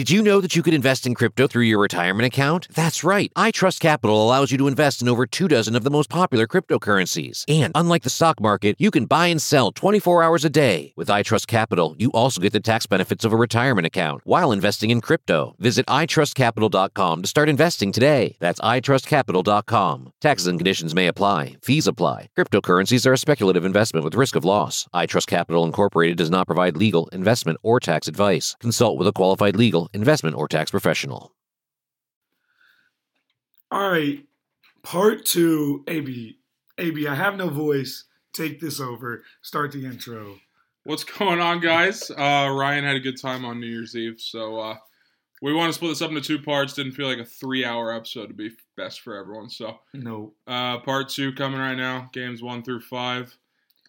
Did you know that you could invest in crypto through your retirement account? That's right. iTrust Capital allows you to invest in over two dozen of the most popular cryptocurrencies. And unlike the stock market, you can buy and sell 24 hours a day. With iTrust Capital, you also get the tax benefits of a retirement account while investing in crypto. Visit itrustcapital.com to start investing today. That's itrustcapital.com. Taxes and conditions may apply. Fees apply. Cryptocurrencies are a speculative investment with risk of loss. iTrust Capital Incorporated does not provide legal, investment, or tax advice. Consult with a qualified legal investment, or tax professional. All right, part two. AB, AB, I have no voice. Take this over. Start the intro. What's going on, guys? Uh, Ryan had a good time on New Year's Eve, so uh, we want to split this up into two parts. Didn't feel like a three-hour episode to be best for everyone. So, no. Uh, part two coming right now. Games one through five.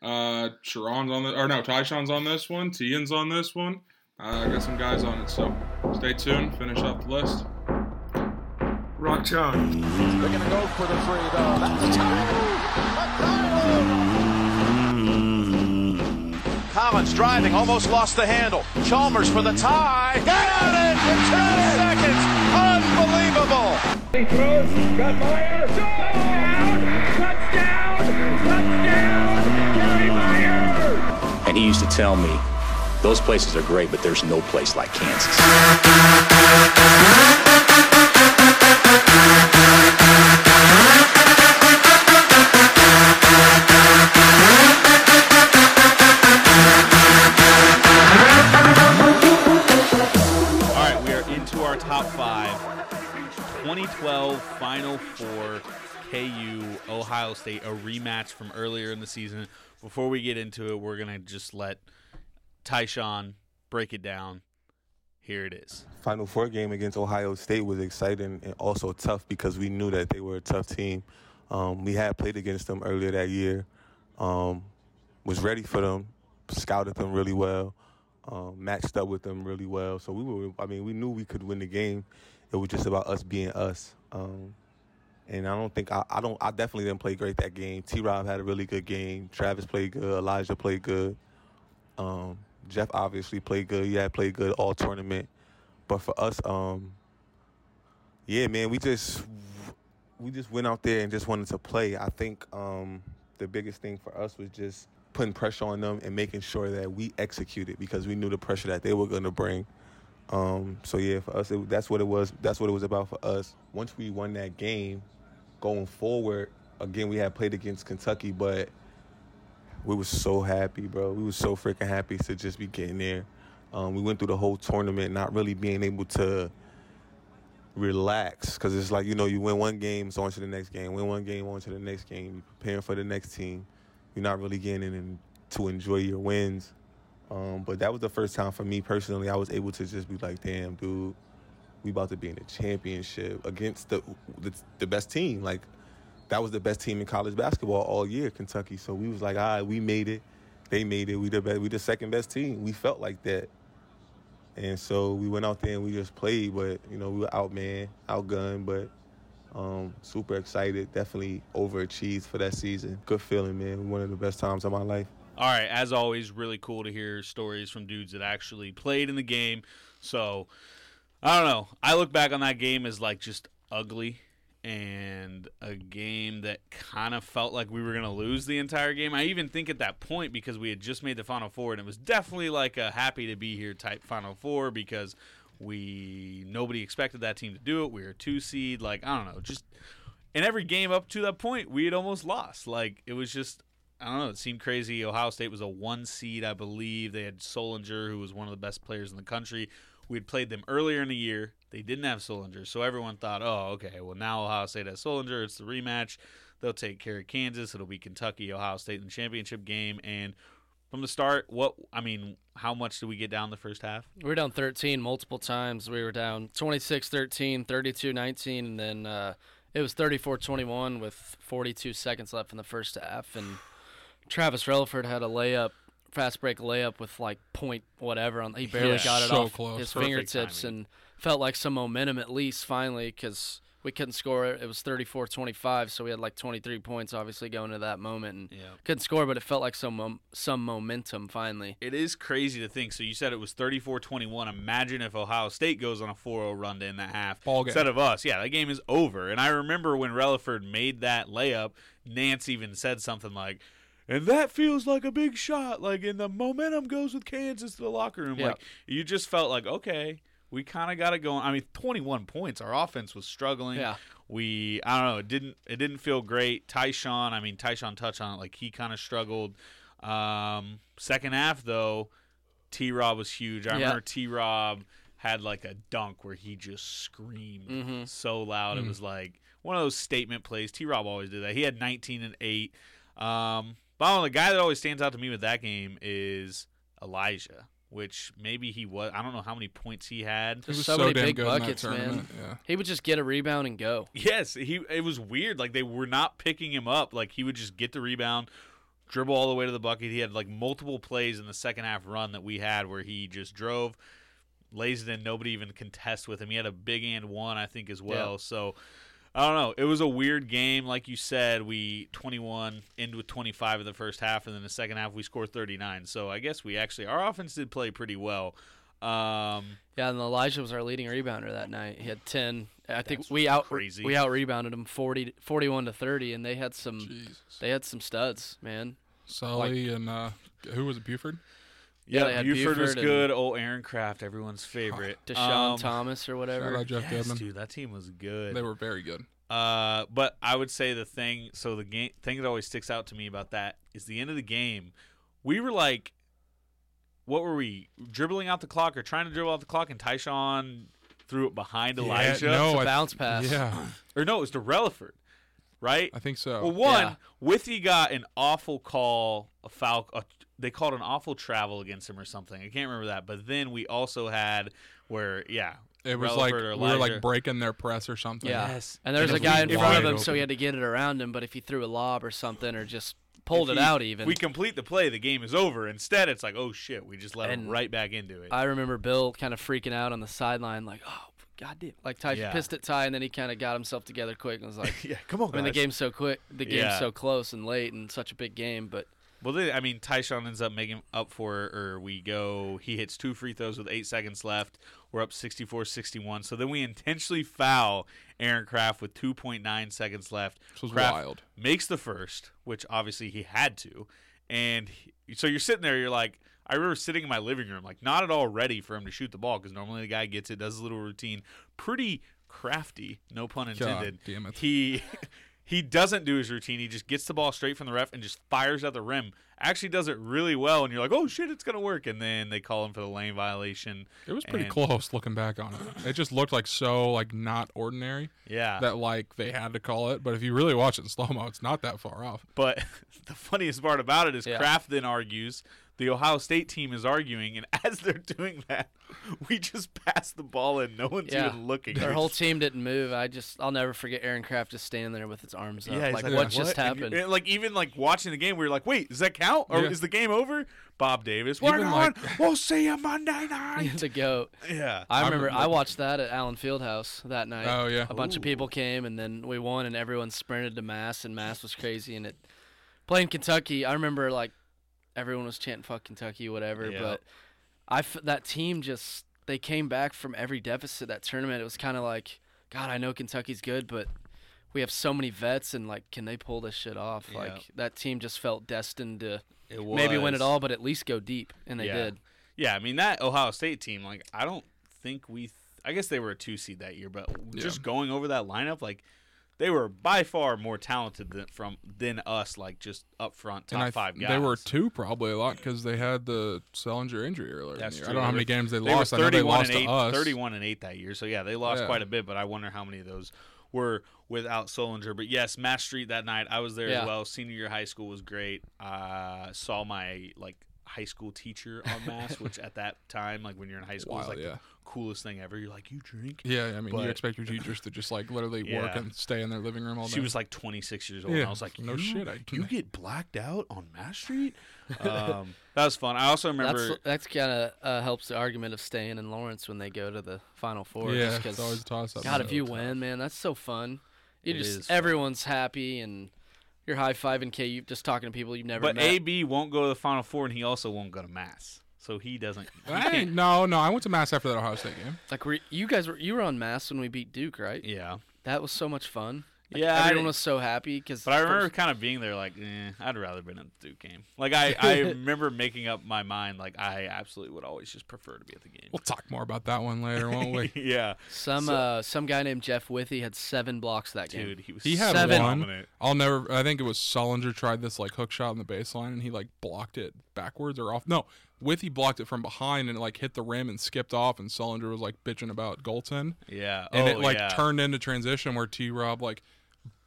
Uh, Sharon's on the, or no, Tyshawn's on this one. Tian's on this one. Uh, I got some guys on it, so stay tuned. Finish up the list. Rock Chalk. They're going to go for the free, though. That's a tie. McCarron. Collins driving, almost lost the handle. Chalmers for the tie. Got it in 10 seconds. Unbelievable. He throws. Got Meyer. Touchdown. Touchdown. Touchdown. Gary Meyer. And he used to tell me, those places are great, but there's no place like Kansas. All right, we are into our top five. 2012 Final Four KU Ohio State, a rematch from earlier in the season. Before we get into it, we're going to just let Tyshawn, break it down. Here it is. Final Four game against Ohio State was exciting and also tough because we knew that they were a tough team. Um, we had played against them earlier that year, um, was ready for them, scouted them really well, um, matched up with them really well. So we were, I mean, we knew we could win the game. It was just about us being us. Um, and I don't think I, I don't I definitely didn't play great that game. T. Rob had a really good game. Travis played good. Elijah played good. Um, Jeff obviously played good. Yeah, played good all tournament. But for us, um, yeah, man, we just we just went out there and just wanted to play. I think um, the biggest thing for us was just putting pressure on them and making sure that we executed because we knew the pressure that they were going to bring. Um, so yeah, for us, it, that's what it was. That's what it was about for us. Once we won that game, going forward, again, we had played against Kentucky, but we was so happy, bro. We was so freaking happy to just be getting there. Um, we went through the whole tournament not really being able to relax because it's like you know you win one game, it's on to the next game. Win one game, on to the next game. You're preparing for the next team. You're not really getting in to enjoy your wins. Um, but that was the first time for me personally. I was able to just be like, "Damn, dude, we about to be in a championship against the the, the best team." Like that was the best team in college basketball all year, Kentucky. So we was like, all right, we made it. They made it. We the best, we the second best team. We felt like that. And so we went out there and we just played, but you know, we were outman, outgunned, but um, super excited. Definitely overachieved for that season. Good feeling, man. One of the best times of my life. All right, as always, really cool to hear stories from dudes that actually played in the game. So I don't know. I look back on that game as like just ugly and a game that kind of felt like we were going to lose the entire game. I even think at that point because we had just made the Final Four, and it was definitely like a happy to be here type Final Four because we nobody expected that team to do it. We were a two seed, like I don't know, just in every game up to that point, we had almost lost. Like it was just. I don't know. It seemed crazy. Ohio State was a one seed, I believe. They had Sullinger, who was one of the best players in the country. We had played them earlier in the year. They didn't have Sullinger, so everyone thought, "Oh, okay. Well, now Ohio State has Sullinger. It's the rematch. They'll take care of Kansas. It'll be Kentucky, Ohio State in the championship game." And from the start, what I mean, how much did we get down the first half? We were down 13 multiple times. We were down 26-13, 32-19, and then uh, it was 34-21 with 42 seconds left in the first half. And Travis Releford had a layup, fast break layup with like point whatever on. He barely Yeah, got it so off close. his Perfect fingertips timing. and felt like some momentum at least finally because we couldn't score it. It was 34-25, so we had like 23 points obviously going to that moment and Yeah. couldn't score, but it felt like some mom- some momentum finally. It is crazy to think. So you said it was 34-21. Imagine if Ohio State goes on a 4-0 run to end that half Ball game. instead of us. Yeah, that game is over. And I remember when Releford made that layup, Nantz even said something like, "And that feels like a big shot. Like, and the momentum goes with Kansas to the locker room. Yeah. Like, you just felt like, okay, we kind of got it going. I mean, 21 points. Our offense was struggling. Yeah. We, I don't know, it didn't, it didn't feel great. Tyshawn, I mean, Tyshawn touched on it. Like, he kind of struggled. Um, second half though, T Rob was huge. I Yeah. remember T Rob had like a dunk where he just screamed Mm-hmm. so loud. It was like one of those statement plays. T Rob always did that. He had 19 and 8. Um, but I don't know, the guy that always stands out to me with that game is Elijah, which maybe he was. I don't know how many points he had. He was so, so many big good in that buckets, man. yeah. He would just get a rebound and go. Yes, he. It was weird. Like they were not picking him up. Like he would just get the rebound, dribble all the way to the bucket. He had like multiple plays in the second half run that we had where he just drove, lays it in. Nobody even contest with him. He had a big and one, I think, as well. Yeah. So I don't know. It was a weird game, like you said. We 21 end with 25 in the first half, and then the second half we scored 39. So I guess we actually our offense did play pretty well. Um, Yeah, and Elijah was our leading rebounder that night. He had 10. I think we out crazy. we out rebounded him 40 41 to 30 and they had some Jesus. they had some studs, man. Sully and uh, who was it? Buford. Yeah, yeah, they Buford, was good. Old Aaron Craft, everyone's favorite. Deshaun Um, Thomas or Shout whatever. out Jeff Yes, Goodman. dude, that team was good. They were very good. Uh, but I would say the thing, so the game thing that always sticks out to me about that is the end of the game. We were like, what were we dribbling out the clock or trying to dribble out the clock, and Tyshawn threw it behind Elijah. Yeah, no, It's a I- bounce pass. Yeah, or no, it was to Releford, right? I think so. Well, one, Yeah. Withey got an awful call, a foul. A, they called an awful travel against him or something. I can't remember that. But then we also had where, yeah, it was like we were like breaking their press or something. Yeah. Yes. And there's And a guy in front of wide him so he had to get it around him, but if he threw a lob or something or just pulled if it he- out even. We complete the play, the game is over. Instead, it's like, oh shit, we just let him right back into it. I remember Bill kind of freaking out on the sideline like, "Oh, god damn." Like Ty Yeah. pissed at Ty and then he kind of got himself together quick and was like, yeah, come on, I mean, the guys. game's so quick, the game's Yeah. so close and late and such a big game, but Well, they, I mean, Tyshawn ends up making up for it, or we go, he hits two free throws with eight seconds left. We're up 64 61. So then we intentionally foul Aaron Craft with 2.9 seconds left. This was Craft wild. Makes the first, which obviously he had to. And he- so you're sitting there, you're like, I remember sitting in my living room, like, not at all ready for him to shoot the ball because normally the guy gets it, does his little routine. Pretty crafty, no pun intended. damn it. He. He doesn't do his routine. He just gets the ball straight from the ref and just fires at the rim. Actually, does it really well, and you're like, "Oh shit, it's gonna work!" And then they call him for the lane violation. It was pretty and- close looking back on it. It just looked like so like not ordinary Yeah, that like they had to call it. But if you really watch it in slow mo, it's not that far off. But the funniest part about it is Yeah. Craft then argues. The Ohio State team is arguing, and as they're doing that, we just pass the ball and no one's yeah, even looking. Their whole team didn't move. I just I'll never forget Aaron Craft just standing there with his arms up. Yeah, he's like, like, what "What?" just And you- happened? and, like even like watching the game, we were like, "Wait, does that count? Or Yeah. is the game over?" Bob Davis, we're Even, on. like- we'll see you Monday night. the goat. yeah, I I remember remember- I watched that at Allen Fieldhouse that night. Oh, yeah. a bunch of people came and then we won and everyone sprinted to Mass and Mass was crazy and it playing Kentucky. I remember like everyone was chanting "fuck Kentucky" whatever, Yeah. but I f- that team just they came back from every deficit that tournament. It was kind of like God, I know Kentucky's good, but we have so many vets, and like, can they pull this shit off? Yeah. Like that team just felt destined to It maybe win was. it all, but at least go deep, and they yeah. did. Yeah, I mean that Ohio State team, like I don't think we. Th- I guess they were a two seed that year, but just going over that lineup, like they were by far more talented than from than us. Like just up front, top and I, five guys. They were two probably a lot because they had the Sullinger injury earlier. in the That's year. true. I don't know how many games they, they lost. Were I know they 31 lost and eight, to us. 31 and eight that year. So yeah, they lost Yeah. quite a bit. But I wonder how many of those were without Sullinger. But yes, Mass Street that night, I was there Yeah. as well. Senior year high school was great. Uh, saw my like high school teacher on Mass, which at that time, like when you're in high school, is Wild, like yeah. the coolest thing ever. You're like, you drink. Yeah, I mean, But- you expect your teachers to just like literally work and stay in their living room all day. She was like 26 years old. Yeah, and I was like, no you, shit, I- you get blacked out on Mass Street? Um, that was fun. I also remember. That's that's kind of uh, helps the argument of staying in Lawrence when they go to the Final Four. Yeah, just it's 'cause, always a toss-up. God, So if you tough. win, man, that's so fun. You It just is fun. everyone's happy and you're high fiving You just talking to people you've never but met. AB won't go to the Final Four, and he also won't go to Mass. So he doesn't. he I ain't- no, no, I went to Mass after that Ohio State game. like were, you guys were you were on Mass when we beat Duke, right? Yeah. That was so much fun. Like, Yeah, I everyone didn't- was so happy because. But I remember kind of being there, like, eh, I'd rather been at the Duke game. Like, I, I remember making up my mind, like, I absolutely would always just prefer to be at the game. We'll talk more about that one later, won't we? yeah, some So- uh, some guy named Jeff Withey had seven blocks that game. dude, he was He had Seven. one. dominant. I'll never. I think it was Sullinger tried this like hook shot in the baseline, and he like blocked it backwards or off. No, Withey blocked it from behind and it like hit the rim and skipped off, and Sullinger was like bitching about Golton, Yeah, and oh, it like yeah. turned into transition where T. Rob like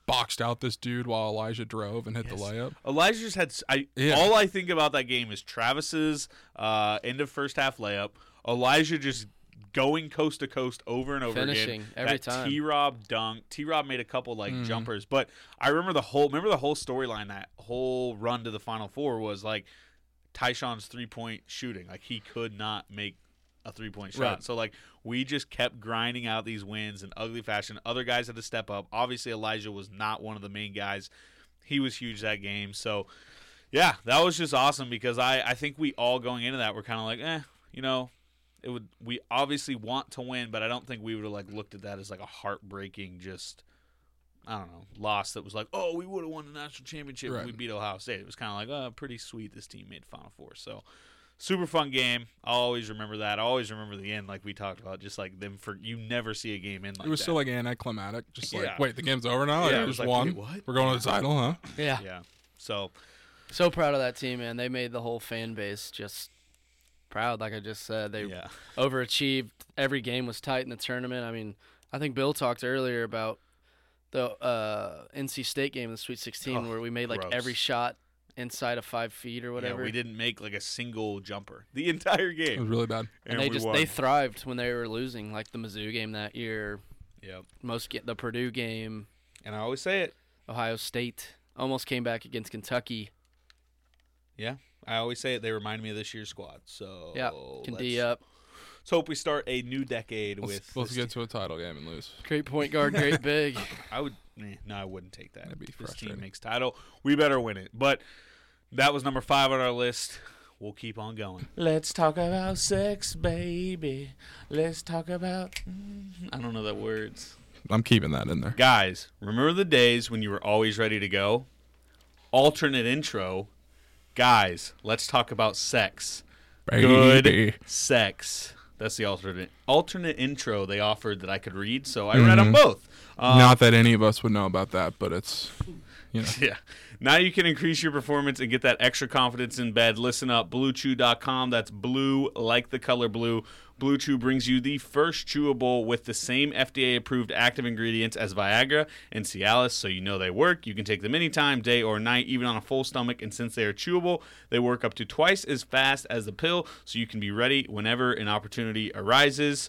boxed out this dude while Elijah drove and hit the layup. Elijah just had. s- I Yeah. all I think about that game is Travis's uh, end of first half layup. Elijah just going coast to coast over and over Finishing again. every that time. T Rob dunk. T Rob made a couple like Mhm. jumpers, but I remember the whole. Remember the whole storyline. That whole run to the Final Four was like Tyshawn's three point shooting. Like he could not make a three point shot. Right. So like we just kept grinding out these wins in ugly fashion. Other guys had to step up. Obviously Elijah was not one of the main guys. He was huge that game. So yeah, that was just awesome because I I think we all going into that were kind of like, eh, you know, it would we obviously want to win, but I don't think we would have like looked at that as like a heartbreaking just I don't know, loss that was like, oh, we would have won the national championship if we beat Ohio State. It was kind of like, oh, pretty sweet this team made Final Four. So super fun game. I'll always remember that. I always remember the end, like we talked about, just like them for you never see a game in like it was that. still like anticlimactic, just like Yeah. wait, the game's over now. Yeah, Yeah, it we was just like, won. wait, what? We're going to the title, huh? Yeah. yeah. So So proud of that team, man. They made the whole fan base just proud. Like I just said, they yeah, overachieved. Every game was tight in the tournament. I mean, I think Bill talked earlier about the uh, NC State game in the Sweet 16 Oh, where we made like gross. every shot inside of five feet or whatever. yeah, we didn't make like a single jumper the entire game. It was really bad. and they just won. they thrived when they were losing, like the Mizzou game that year. Yep. Most get the Purdue game, And I always say it. Ohio State almost came back against Kentucky. Yeah, I always say it. They remind me of this year's squad. So Yeah, can D up. Let's hope we start a new decade Let's, with. let's this get to a title game and lose. Great point guard, great big. I would eh, no, I wouldn't take that. That'd be this team makes title. We better win it. But that was number five on our list. We'll keep on going. Let's talk about sex, baby. Let's talk about. mm, I don't know the words. I'm keeping that in there. Guys, remember the days when you were always ready to go? Alternate intro. Guys, let's talk about sex. Good Baby. sex. That's the alternate alternate intro they offered that I could read, so I read them both. Um, Not that any of us would know about that, but it's you know. Yeah. Now you can increase your performance and get that extra confidence in bed. Listen up, bluechew.com. That's blue like the color blue. Blue Chew brings you the first chewable with the same FDA approved active ingredients as Viagra and Cialis, so you know they work. You can take them anytime, day or night, even on a full stomach. And since they are chewable, they work up to twice as fast as the pill, so you can be ready whenever an opportunity arises.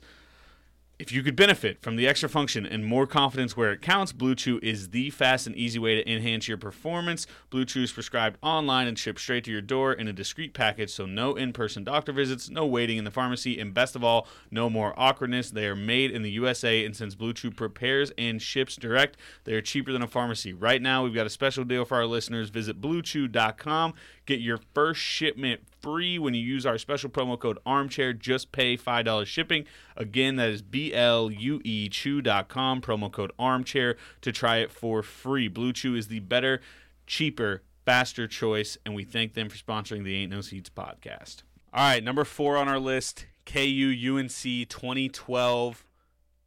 If you could benefit from the extra function and more confidence where it counts, Blue Chew is the fast and easy way to enhance your performance. Blue Chew is prescribed online and shipped straight to your door in a discreet package, so no in person doctor visits, no waiting in the pharmacy, and best of all, no more awkwardness. They are made in the USA, and since Blue Chew prepares and ships direct, they are cheaper than a pharmacy. Right now, we've got a special deal for our listeners. Visit bluechew.com, get your first shipment free when you use our special promo code armchair. Just pay $5 shipping. Again, that is B L U E Chew.com, promo code armchair to try it for free. Blue Chew is the better, cheaper, faster choice, and we thank them for sponsoring the Ain't No Seats podcast. All right, number four on our list KU UNC 2012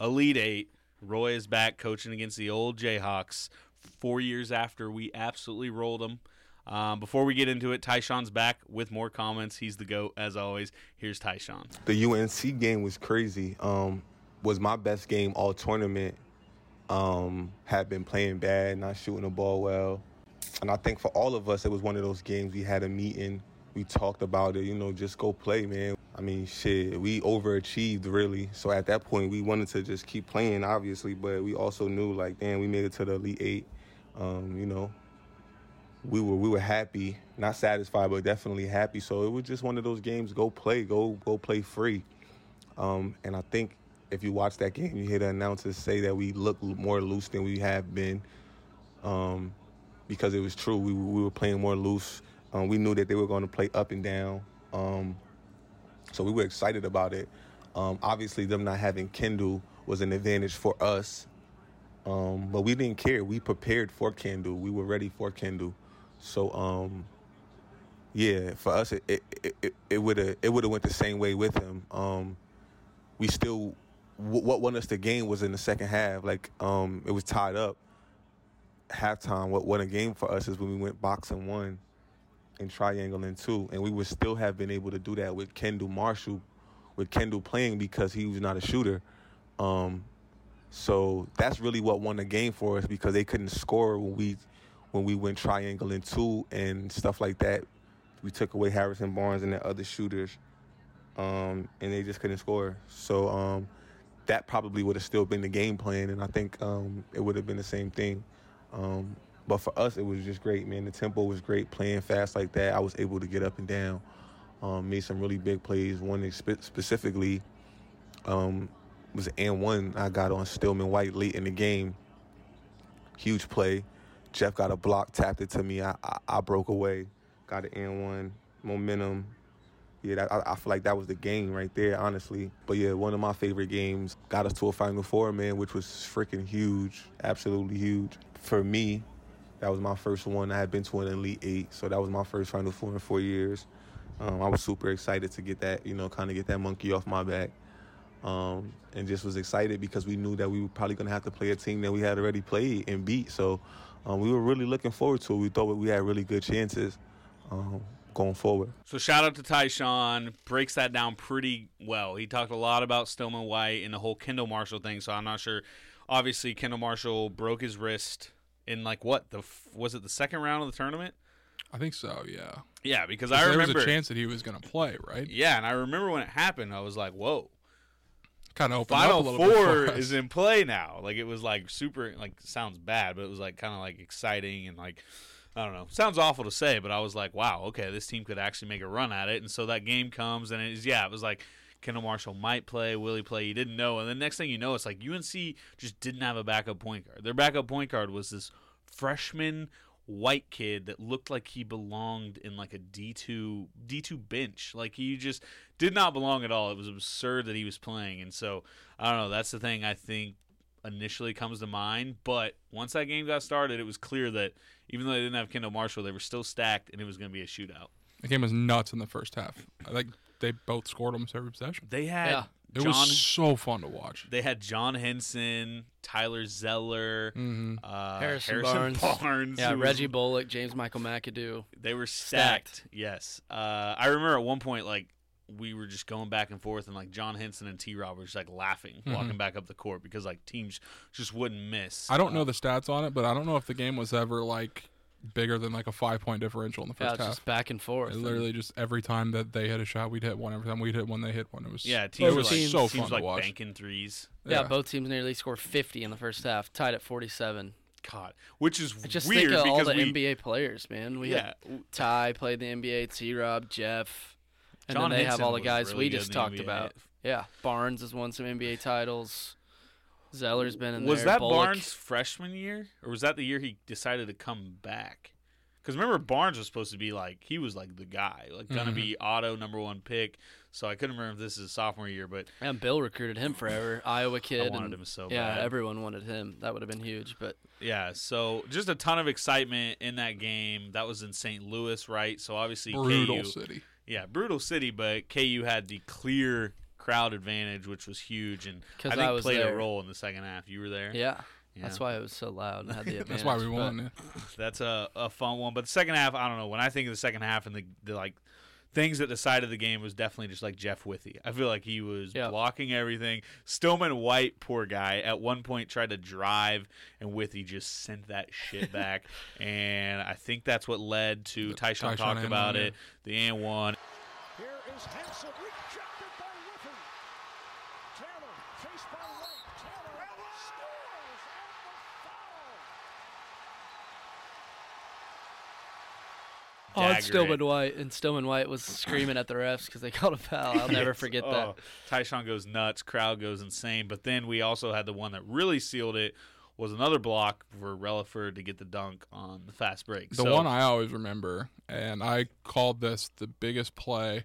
Elite Eight. Roy is back coaching against the old Jayhawks four years after we absolutely rolled them. Um, before we get into it, Tyshawn's back with more comments. He's the GOAT, as always. Here's Tyshawn. The UNC game was crazy. Um, was my best game all tournament. Um, had been playing bad, not shooting the ball well. And I think for all of us, it was one of those games we had a meeting. We talked about it, you know, just go play, man. I mean, shit, we overachieved really. So at that point, we wanted to just keep playing, obviously, but we also knew, like, damn, we made it to the Elite Eight. Um, you know, we were we were happy, not satisfied, but definitely happy. So it was just one of those games. Go play, go go play free. Um, and I think if you watch that game, you hear the announcers say that we look more loose than we have been, um, because it was true. We we were playing more loose. Um, we knew that they were going to play up and down. Um, so we were excited about it. Um, obviously, them not having Kendall was an advantage for us. Um, but we didn't care. We prepared for Kendall. We were ready for Kendall. So um, yeah, for us it it it, would have it would have went the same way with him. Um, we still what won us the game was in the second half. Like um, it was tied up. Halftime, what won a game for us is when we went boxing one and triangle in two, and we would still have been able to do that with Kendall Marshall, with Kendall playing because he was not a shooter. Um, so that's really what won the game for us because they couldn't score when we when we went triangle in two and stuff like that. We took away Harrison Barnes and the other shooters, um, and they just couldn't score. So um, that probably would have still been the game plan, and I think um, it would have been the same thing. Um, but for us, it was just great, man. The tempo was great, playing fast like that. I was able to get up and down, um, made some really big plays. One specifically um, was and one I got on Stillman White late in the game. Huge play. Jeff got a block, tapped it to me. I I, I broke away, got an and one momentum. Yeah, that, I, I, feel like that was the game right there, honestly. But yeah, one of my favorite games got us to a Final Four, man, which was freaking huge, absolutely huge for me. That was my first one. I had been to an Elite Eight, so that was my first Final Four in four years. Um, I was super excited to get that, you know, kind of get that monkey off my back. Um, and just was excited because we knew that we were probably going to have to play a team that we had already played and beat. So um, we were really looking forward to it. We thought we had really good chances um, going forward. So shout out to Tyshawn. Breaks that down pretty well. He talked a lot about Stillman White and the whole Kendall Marshall thing. So I'm not sure. Obviously, Kendall Marshall broke his wrist in like what the was it the second round of the tournament? I think so. Yeah. Yeah, because I remember there was a chance that he was going to play, right? Yeah, and I remember when it happened, I was like, "Whoa." Kind of opened Final up a little Four bit is in play now. Like it was like super like sounds bad, but it was like kind of like exciting and like I don't know. Sounds awful to say, but I was like, wow, okay, this team could actually make a run at it. And so that game comes and it's yeah, it was like Kendall Marshall might play, will he play? You didn't know. And the next thing you know, it's like UNC just didn't have a backup point guard. Their backup point guard was this freshman white kid that looked like he belonged in like a D2 D2 bench. Like he just did not belong at all. It was absurd that he was playing. And so, I don't know, that's the thing I think initially comes to mind, but once that game got started, it was clear that even though they didn't have Kendall Marshall, they were still stacked and it was going to be a shootout. The game was nuts in the first half. I think they both scored almost every possession. They had Yeah. It John, was so fun to watch. they had John Henson, Tyler Zeller, Mhm. uh, Harrison, Harrison Barnes. Barnes, Yeah, who was- Reggie Bullock, James Michael McAdoo. They were stacked. Yes. Uh, I remember at one point, like, we were just going back and forth, and, like, John Henson and T Rob were just, like, laughing, Mhm. walking back up the court because, like, teams just wouldn't miss. I don't know Uh, the stats on it, but I don't know if the game was ever like bigger than like a five point differential in the first it's half. just back and forth. It literally just every time that they hit a shot, we'd hit one. Every time we'd hit one, they hit one. It was Yeah, teams were, was like, so teams fun were, like to watch. banking threes. yeah, both teams nearly scored 50 in the first half, tied at 47. God, which is I just weird think of all the we, NBA players, man. We Yeah. had Ty played the NBA, T. Rob, Jeff, and John then they have all the guys really we just talked NBA. about. Yeah, Barnes has won some NBA titles. Zeller's been in was there. Was that Bullock. Barnes' freshman year, or was that the year he decided to come back? Because remember, Barnes was supposed to be like he was like the guy, like gonna Mhm. be auto number one pick. So I couldn't remember if this is his sophomore year, but And Bill recruited him forever. Iowa kid. wanted and- him so yeah, bad. everyone wanted him. That would have been huge. But yeah. So just a ton of excitement in that game. That was in St. Louis, right? So obviously Brutal KU, city. Yeah, brutal city, but KU had the clear crowd advantage, which was huge, and I think I was played a role in the second half. You were there. yeah, Yeah. that's why it was so loud and had the advantage. That's why we won. Yeah. That's a, a fun one. But the second half, I don't know. When I think of the second half and the, the like things that decided the game was definitely just like Jeff Withey. I feel like he was Yeah. blocking everything. Stillman White, poor guy, at one point tried to drive and Withey just sent that shit back. and I think that's what led to Tyshawn Tyshawn talked about one, it. The and one. Here is Henson rejected by Withey. Taylor chased by White. Taylor scores on the foul. Oh, Dagger it's Stillman it. White, and Stillman White was screaming at the refs because they called a foul. I'll never Yes. forget Oh, that. Tyshawn goes nuts, crowd goes insane. But then we also had the one that really sealed it was another block for Releford to get the dunk on the fast break. The So- one I always remember, and I called this the biggest play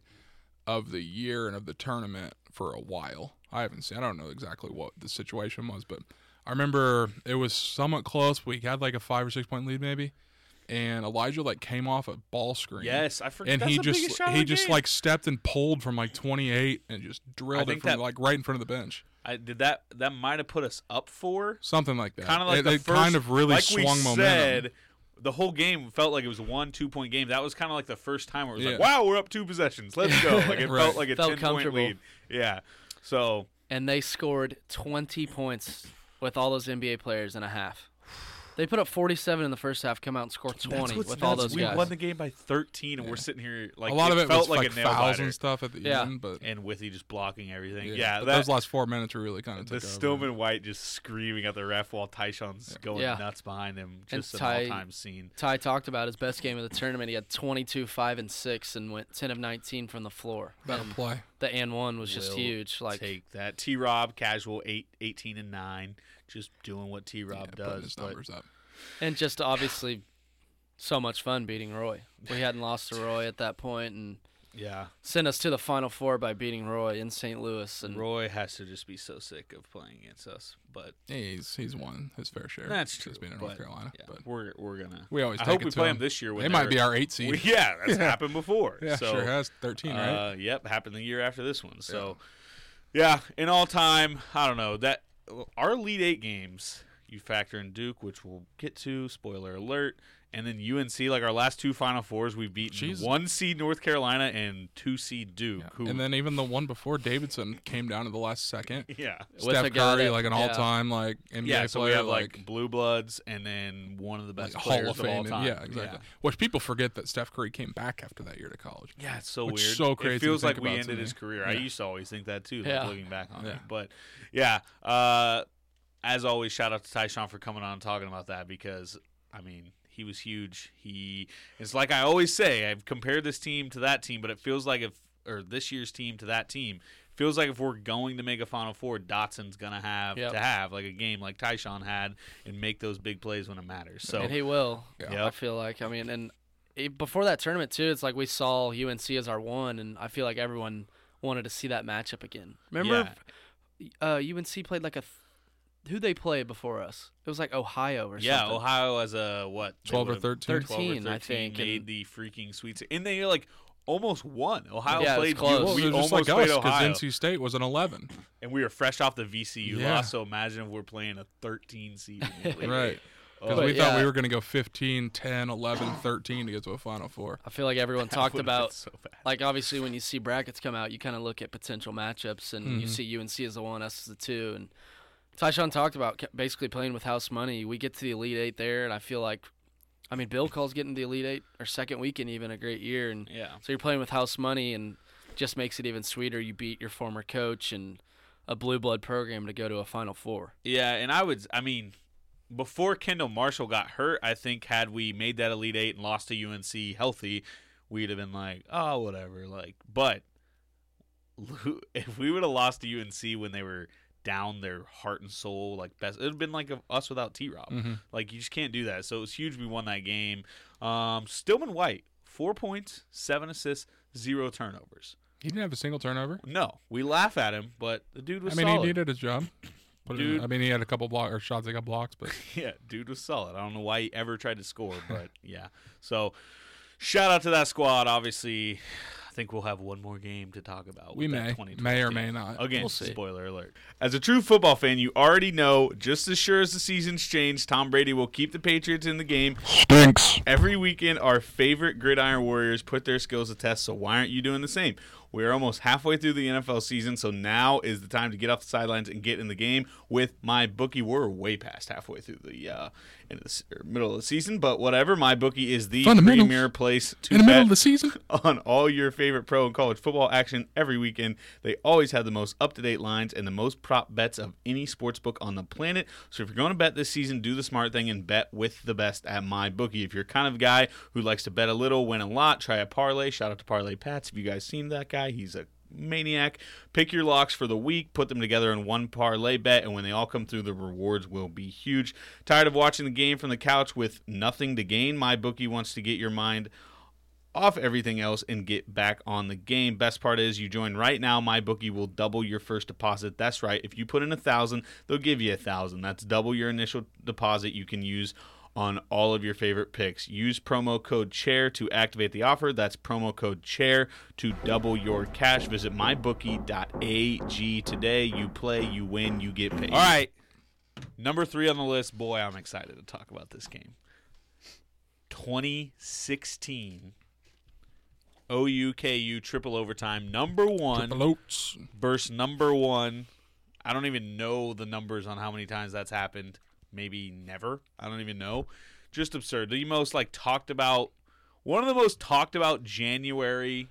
of the year and of the tournament for a while. I haven't seen. I don't know exactly what the situation was, but I remember it was somewhat close. We had like a five or six point lead, maybe, and Elijah like came off a ball screen. Yes, I forget. And That's he the biggest just shot of he the just game. like stepped and pulled from like 28 and just drilled it from that- like right in front of the bench. I did that. That might have put us up for Something like that. kind of like it, the it first, kind of really like swung we momentum. Said, the whole game felt like it was one two point game. That was kind of like the first time where it was like, wow, we're up two possessions. Let's go. Like it Right. felt like a Felt ten point comfortable. lead. Yeah. So And they scored 20 points with all those NBA players in a half. They put up 47 in the first half, come out and score 20 that's what's with all those we guys. won the game by 13, and we're sitting here like a lot of it felt was like, like, a nail fouls biter. and stuff at the Yeah. end, but and Withey just blocking everything. yeah, Yeah, but that, those last four minutes were really kind of the took over. Stillman White just screaming at the ref while Tyshawn's going Yeah. nuts behind him. And Just an Ty- all-time scene. Ty talked about his best game of the tournament. He had 22, 5, and 6 and went 10 of 19 from the floor. Better play. The and one was just Will huge. Like take that. T. Rob casual eight, 18 and nine, just doing what T. Yeah, Rob putting does. his but- numbers up. and just obviously so much fun beating Roy. We hadn't lost to Roy at that point and yeah, sent us to the final four by beating Roy in St. Louis and Roy has to just be so sick of playing against us. But Yeah, he's he's won his fair share. that's true. since being in but, North Carolina. yeah, but we're we're gonna. we always I take hope it we to play them. them this year. When They might be our eight seed. We- yeah, that's Yeah. happened before. Yeah, so, sure has. 13, right? Uh, yep, happened the year after this one. So, yeah, in all time, I don't know that our lead Eight games. You factor in Duke, which we'll get to. Spoiler alert. And then UNC, like our last two Final Fours, we've beaten Jeez. one seed North Carolina and two seed Duke. Who, and then even the one before Davidson came down to the last second. yeah, Steph Curry, like an all-time like NBA yeah. So player, we have like, blue bloods, and then one of the like best Hall players of of, all Fame. time. Yeah, exactly. Which people forget that Steph Curry came back after that year to college. Yeah, it's so Which weird. so crazy It to feels like we ended me. his career. I used to always think that too, like, looking back on Yeah. it. But yeah, uh, as always, shout out to Tyshawn for coming on and talking about that because I mean he was huge. He it's like I always say. I've compared this team to that team, but it feels like if or this year's team to that team. Feels like if we're going to make a Final Four, Dotson's gonna have Yep. to have like a game like Tyshawn had and make those big plays when it matters. So and he will. Yeah. I feel like. I mean, and it, before that tournament too, it's like we saw UNC as our one, and I feel like everyone wanted to see that matchup again. Remember, uh, UNC played like a. Th- who they played before us? It was like Ohio or something. Yeah, something. Ohio as a what? 12 or would've- 13? 12 or 13, I think, Made and- the freaking sweet. And they like almost won. Ohio Yeah, played. close. you- Well, we just almost like played us Ohio, NC State was an 11. and we were fresh off the VCU Yeah. loss. So imagine if we're playing a 13 seed. in the league. Right. Because Oh, we thought we were going to go 15, 10, 11, 13 to get to a Final Four. I feel like everyone talked about so like obviously when you see brackets come out, you kind of look at potential matchups, and you Mhm. see UNC as the one, us as the two, and Tyshawn talked about basically playing with house money. We get to the Elite Eight there, and I feel like, I mean, Bill calls getting the Elite Eight or second weekend even a great year, and Yeah. so you're playing with house money, and just makes it even sweeter. You beat your former coach and a blue blood program to go to a Final Four. Yeah, and I would. I mean, before Kendall Marshall got hurt, I think had we made that Elite Eight and lost to UNC healthy, we'd have been like, oh, whatever. Like, but if we would have lost to UNC when they were down their heart and soul. Like best, it'd have been like a, us without T. Rob. Mhm. Like you just can't do that. So it was huge. We won that game. Um, Stillman White, four points, seven assists, zero turnovers. He didn't have a single turnover. No, we laugh at him, but the dude was I mean, solid. he needed his job. But Dude. I mean, he had a couple block or shots that got blocks, but yeah, dude was solid. I don't know why he ever tried to score, but yeah. So shout out to that squad. Obviously, think we'll have one more game to talk about. We with that may. May or team. may not. Again, We'll spoiler alert. As a true football fan, you already know just as sure as the season's change, Tom Brady will keep the Patriots in the game. Stinks. Every weekend, our favorite gridiron warriors put their skills to test, so why aren't you doing the same? We're almost halfway through the NFL season, so now is the time to get off the sidelines and get in the game with my bookie. We're way past halfway through the uh, end of the, or middle of the season, but whatever. My bookie is the premier place to in the middle of the season. on all your favorite pro and college football action every weekend. They always have the most up to date lines and the most prop bets of any sports book on the planet. So if you're going to bet this season, do the smart thing and bet with the best at my bookie. If you're kind of guy who likes to bet a little, win a lot, try a parlay. Shout out to Parlay Pats. Have you guys seen that guy? He's a maniac. Pick your locks for the week, put them together in one parlay bet, and when they all come through, the rewards will be huge. Tired of watching the game from the couch with nothing to gain? My bookie wants to get your mind off everything else and get back on the game. Best part is you join right now, my bookie will double your first deposit. That's right. If you put in a thousand, they'll give you a thousand. That's double your initial deposit you can use on all of your favorite picks. Use promo code chair to activate the offer. That's promo code chair to double your cash. Visit mybookie.ag today. You play, you win, you get paid. All right. Number three on the list. Boy, I'm excited to talk about this game. 2016 OUKU triple overtime. Number one Triple Oats. versus number one. I don't even know the numbers on how many times that's happened. Maybe never. I don't even know. Just absurd. The most like talked about. One of the most talked about January,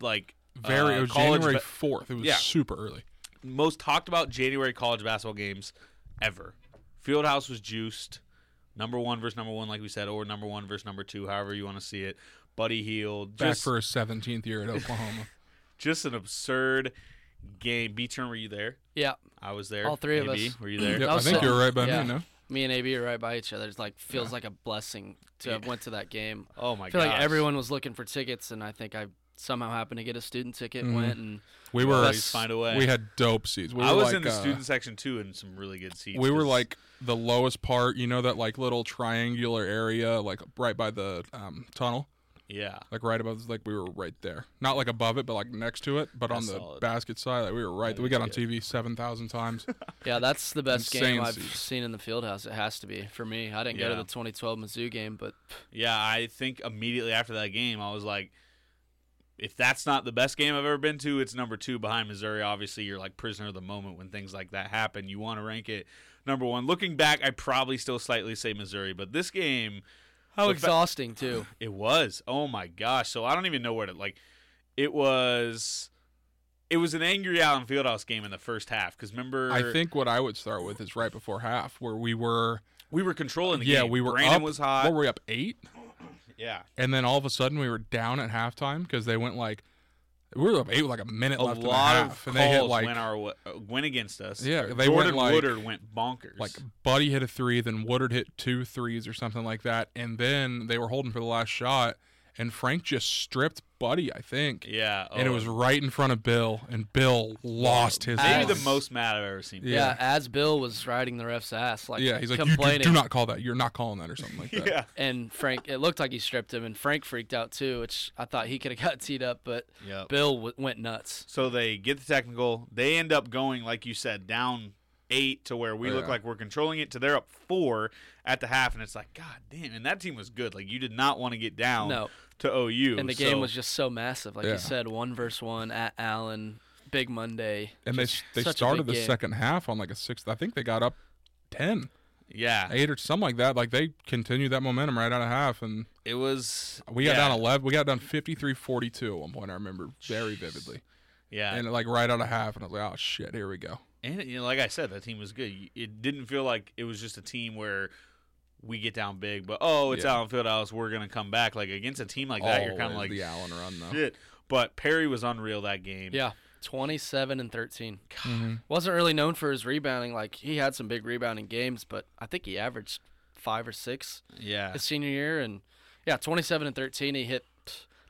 like Very. uh, it was January ba- fourth. It was Yeah. super early. most talked about January college basketball games ever. Fieldhouse was juiced. Number one versus number one, like we said, or number one versus number two, however you want to see it. Buddy Hield. Back Just, for his seventeenth year at Oklahoma. just an absurd game. B turn, were you there? Yeah. I was there. All three of AB, us. Were you there? Yep, I I think sitting- you were right by yeah. me. No. Me and AB are right by each other. It's like feels like a blessing to have went to that game. Oh my I feel like everyone was looking for tickets, and I think I somehow happened to get a student ticket. Mhm. Went and We Well, were. always find a way. We had dope seats. We I was like, in the uh, student section too, and some really good seats. We were like the lowest part. You know that like little triangular area, like right by the um, tunnel. Yeah, like right above like we were right there not like above it but like next to it but on the solid. basket side like we were right That we got on good. tv 7000 times yeah, that's the best Insane game I've seats. seen in the field house. It has to be for me. I didn't go to the 2012 Mizzou game, but yeah. I think immediately after that game, I was like, if that's not the best game I've ever been to, it's number two behind Missouri. Obviously, you're like prisoner of the moment when things like that happen. You want to rank it number one. Looking back, I probably still slightly say Missouri, but this game, how the fa- exhausting too. It was. Oh my gosh. So I don't even know where to like. It was. It was an angry Allen Fieldhouse game in the first half because remember i think what i would start with is right before half where we were we were controlling the game. yeah game. we were Brandon up was hot. what were we up eight yeah, and then all of a sudden we were down at halftime because they went like we were up eight with like a minute a left the lot half of and they hit like went our uh, went against us. Yeah, they Jordan went, like- Woodard went bonkers. like buddy hit a three then woodard hit two threes or something like that and then they were holding for the last shot and frank just stripped buddy i think yeah, and it oh, was right in front of Bill, and Bill lost his. maybe mind. the most mad I've ever seen. Yeah. Yeah. as Bill was riding the ref's ass, like yeah, he's like, you do, do not call that. You're not calling that, or something like that. yeah. and Frank, it looked like he stripped him, and Frank freaked out too, which I thought he could have got teed up, but Yep. Bill w- went nuts. So they get the technical. They end up going, like you said, down eight to where we oh, look like we're controlling it to they're up four at the half, and it's like, God damn! And that team was good. Like you did not want to get down No. to OU. And the game was just so massive, like Yeah. you said, one versus one at Allen, Big Monday. And they Just they such started the game. second half on like a sixth. I think they got up ten, yeah. eight or something like that. Like they continued that momentum right out of half, and It was we got yeah, down eleven. We got down 53-42 at one point. I remember very vividly, Yeah, and like right out of half, and I was like, oh shit, here we go. And you know, like I said, that team was good. It didn't feel like it was just a team where we get down big, but oh, it's Yeah. Allen Fieldhouse, we're gonna come back. Like against a team like that, you're kind of Always like the Allen run though. shit. But Perry was unreal that game. Yeah. 27 and 13. Mhm. Wasn't really known for his rebounding. Like he had some big rebounding games, but I think he averaged five or six Yeah. his senior year. And yeah, 27 and 13. He hit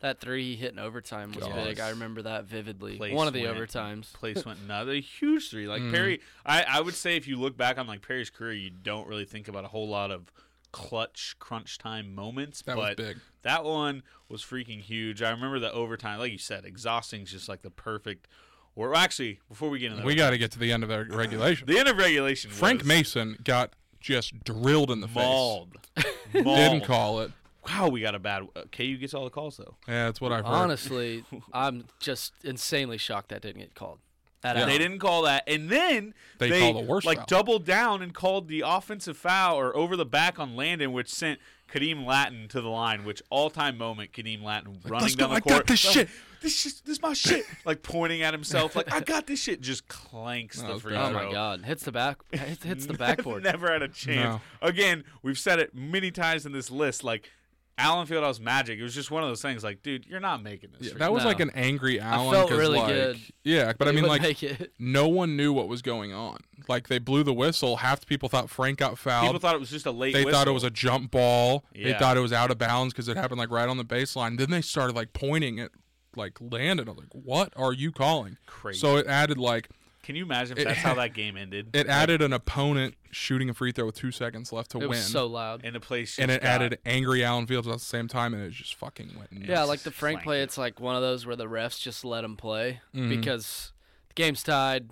that three he hit in overtime was God. big. I remember that vividly. Place One of the went- overtimes. Place went another huge three. Like Mhm. Perry, I, I would say if you look back on like Perry's career, you don't really think about a whole lot of clutch crunch time moments. That was but big. that one was freaking huge. I remember the overtime, like you said, exhausting is just like the perfect. Or actually, before we get into We got to get to the end of the regulation. the end of regulation. Frank was Mason got just drilled in the mauled. face. mauled. Didn't call it. Wow, we got a bad. Uh, KU gets all the calls though. Yeah, that's what I've heard. Honestly, I'm just insanely shocked that didn't get called. Yeah. They didn't call that, and then They they, called a worse like foul. doubled down and called the offensive foul or over the back on Landon, which sent Khadeem Lattin to the line. Which all time moment, Khadeem Lattin running down go, the I court. got this "Oh, shit." This shit, this is my shit. like pointing at himself, like I got this shit. Just clanks That the was free bad. Oh my god! Hits the back. Hits, hits the backboard. Never had a chance. Again, we've said it many times in this list. Like Allen Fieldhouse Magic. It was just one of those things. Like, dude, you're not making this. Yeah, for that was No. like an angry Allen. I felt really like- good. Yeah, but I mean, like, make it. no one knew what was going on. Like, they blew the whistle. Half the people thought Frank got fouled. People thought it was just a late. they thought it was a jump ball. They thought it was out of bounds because it happened like right on the baseline. Then they started like pointing at like Landon. I'm like, what are you calling? Crazy. So it added like Can you imagine if It that's how that game ended? it Like, added an opponent shooting a free throw with two seconds left to It win. was so loud. and the place and just it got- added angry Allen Fields at the same time, and it just fucking went. Nuts. Yeah, like the Frank play, it's like one of those where the refs just let him play Mhm. because the game's tied.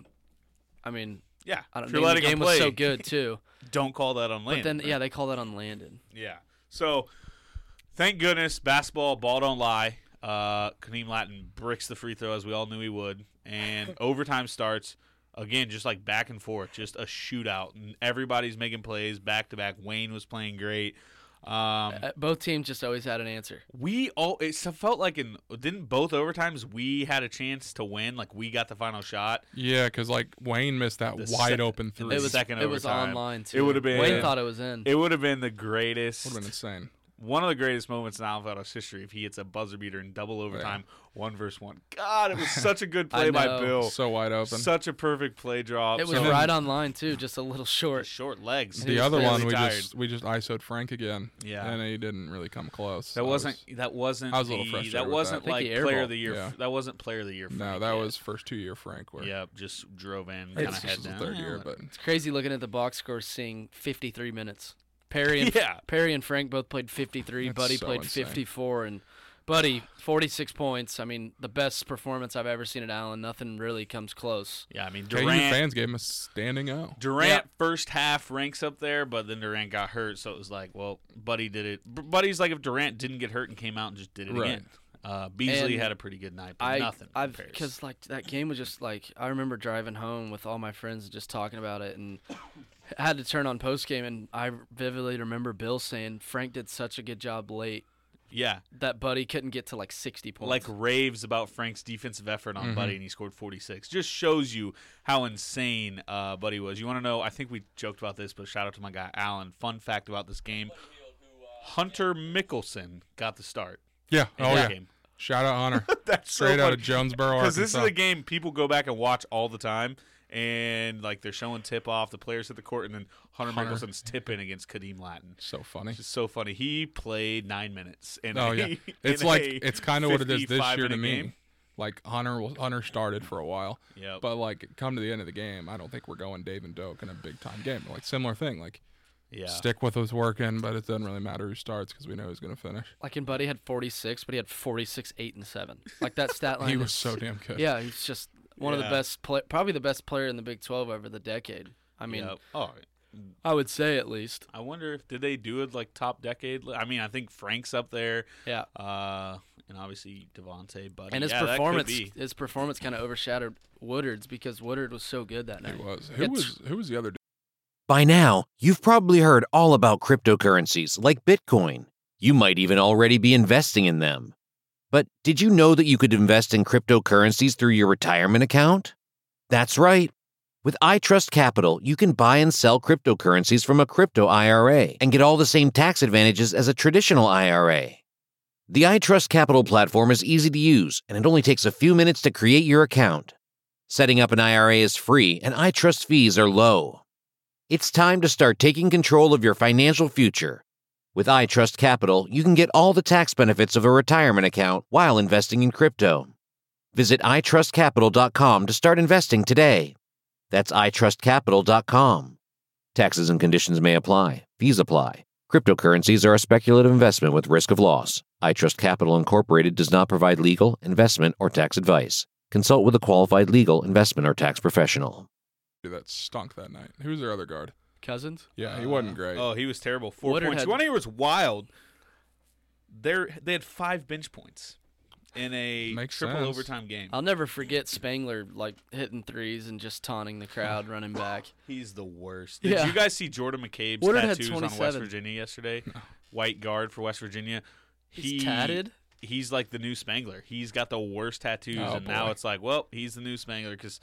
I mean, Yeah, I don't if know. you're The letting game him was so good too. Don't call that on But Landon. then, yeah, they call that on Landon. Yeah. So, thank goodness, basketball, ball don't lie. Uh, Kareem Lattin bricks the free throw as we all knew he would, and overtime starts again, just like back and forth, just a shootout, and everybody's making plays back to back. Wayne was playing great. Um, Uh, Both teams just always had an answer. we all it felt like in didn't both overtimes we had a chance to win, like we got the final shot. yeah, because like Wayne missed that The wide sec- open three. It was second it was online too. It would've been- Wayne Yeah. thought it was in. It would have been the greatest. would have been insane. One of the greatest moments in Alvarez history if he hits a buzzer beater in double overtime, one versus one. God, it was such a good play by. Bill. So wide open. Such a perfect play drop. it was So- right on line too, just a little short. short legs. the other one we tired. just we just isoed Frank again. Yeah. and he didn't really come close. That I wasn't. was- that wasn't. I was a little frustrated That wasn't that. Like think player of the year. Yeah. That wasn't player of the year. Frank no, that yet. was first two year Frank. Where Yep, just drove in, kinda just head the down. third year, but It's crazy looking at the box score, seeing 53 minutes. Perry and Yeah. Perry and Frank both played 53. That's Buddy so played insane. 54, and Buddy 46 points. I mean, the best performance I've ever seen at Allen. Nothing really comes close. yeah, I mean KU Durant. fans gave him a standing O. Durant Yeah. first half ranks up there, but then Durant got hurt, so it was like, well, Buddy did it. Buddy's like if Durant didn't get hurt and came out and just did it Right. again. Uh, Beasley And had a pretty good night, but I nothing. I've compares. because like that game was just like I remember driving home with all my friends and just talking about it and had to turn on post game and I vividly remember Bill saying Frank did such a good job late yeah, that Buddy couldn't get to like 60 points. like raves about Frank's defensive effort on Mhm. Buddy, and he scored 46. Just shows you how insane uh, Buddy was. You want to know? I think we joked about this, but shout out to my guy Alan. Fun fact about this game: Hunter Mickelson got the start. Yeah. in Oh that yeah. game. Shout out Hunter. That's so Straight out of Jonesboro, Because this is a game people go back and watch all the time, and like they're showing tip off, the players at the court, and then Hunter, Hunter. Mickelson's tipping against Khadeem Lattin. So funny. It's just so funny. He played nine minutes. In Oh a, yeah. It's like it's kind of what it is this year to me. game. Like Hunter was Hunter started for a while, yeah. but like come to the end of the game, I don't think we're going Dave and Doak in a big time game. Like similar thing. Like yeah. stick with what's working, but it doesn't really matter who starts because we know who's going to finish. like and Buddy had 46, but he had 46, 8 and 7. Like that stat line. He was is- so damn good. Yeah, he's just one of the best play, probably the best player in the Big 12 over the decade. I mean, Yep. oh, I would say at least. I wonder if did they do it like top decade? I mean, I think Frank's up there, Yeah. uh, and obviously Devonte, Buddy. And his yeah, that could performance, be. his performance kind of overshadowed Woodard's because Woodard was so good that night. He was. Who had was who was the other? Dude? By now, you've probably heard all about cryptocurrencies like Bitcoin. You might even already be investing in them. But did you know that you could invest in cryptocurrencies through your retirement account? That's right. With iTrust Capital, you can buy and sell cryptocurrencies from a crypto IRA and get all the same tax advantages as a traditional IRA. The iTrust Capital platform is easy to use, and it only takes a few minutes to create your account. Setting up an IRA is free and iTrust fees are low. It's time to start taking control of your financial future. With iTrust Capital, you can get all the tax benefits of a retirement account while investing in crypto. Visit itrustcapital.com to start investing today. That's itrustcapital.com. Taxes and conditions may apply. Fees apply. Cryptocurrencies are a speculative investment with risk of loss. iTrust Capital Incorporated does not provide legal, investment, or tax advice. Consult with a qualified legal, investment, or tax professional. that stunk that night. Who was their other guard? Cousins? Yeah, he wasn't uh, great. Oh, he was terrible. Four Woodard points. had- You want to hear what's wild? They're, they had five bench points in a Makes triple sense. overtime game. I'll never forget Spangler like hitting threes and just taunting the crowd running back. He's the worst. Did Yeah. you guys see Jordan McCabe's Woodard had tattoos on West 27. Virginia yesterday? White guard for West Virginia. He's He- tatted? He's like the new Spangler. He's got the worst tattoos, Oh, and now boy. it's like, well, he's the new Spangler because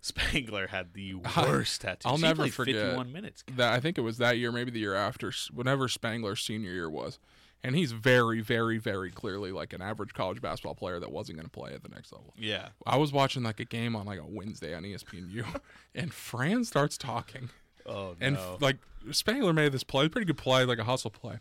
Spangler had the I- worst tattoos. I'll He never forget 51 minutes. that. I think it was that year, maybe the year after, whenever Spangler's senior year was, and he's very, very, very clearly like an average college basketball player that wasn't going to play at the next level. Yeah. I was watching like a game on like a Wednesday on ESPNU, and Fran starts talking, Oh and no. f- like Spangler made this play, pretty good play, like a hustle play.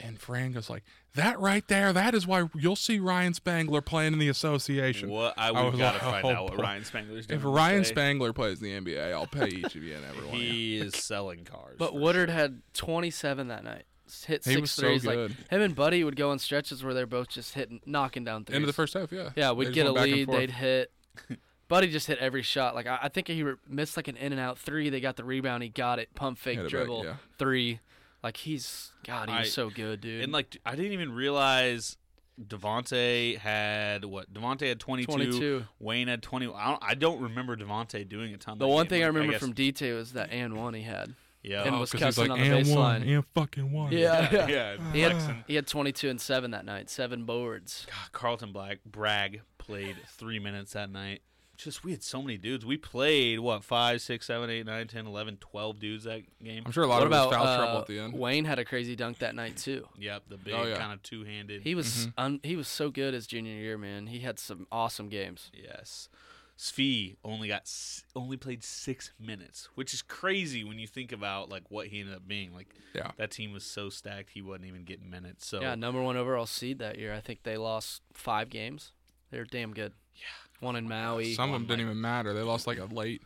And Fran goes like, "That right there, that is why you'll see Ryan Spangler playing in the association." What I I we've was got like, find "Oh, out what boy." Ryan Spangler's doing. If Ryan day. Spangler plays in the NBA, I'll pay each of you and everyone. of he is selling cars. But Woodard sure. had 27 that night. S- Hit He six was so good. Like him and Buddy would go on stretches where they're both just hitting, knocking down threes. End of the first half, yeah. Yeah, we'd get a went back and lead. They'd hit. Buddy just hit every shot. Like I, I think he re- missed like an in and out three. They got the rebound. He got it. Pump fake Hit it back, dribble yeah. three. Like he's God. he's so good, dude. And like I didn't even realize Devonte had what? Devonte had 22. 22. Wayne had 20. I don't, I don't remember Devonte doing a ton. the that one game. thing I remember guess- from DT was that and one he had. Yeah. and Oh, was 'cause cussing like, on the and one, baseline. and fucking one. Yeah, yeah. yeah. He had he had 22 and seven that night. Seven boards. God, Carlton Black Bragg played three minutes that night. Just we had so many dudes. We played what five, six, seven, eight, nine, 10, 11, 12 dudes that game. I'm sure a lot what of it was about foul uh, trouble at the end. Wayne had a crazy dunk that night too. Yep, the big Oh, yeah. kind of two handed. He was Mm-hmm. un, he was so good his junior year, man. He had some awesome games. Yes. Svi only got s- only played six minutes, which is crazy when you think about like what he ended up being. Like Yeah. that team was so stacked he wasn't even getting minutes. So Yeah, number one overall seed that year. I think they lost five games. They're damn good. Yeah, one in Maui. Some of them didn't even matter. They lost like a late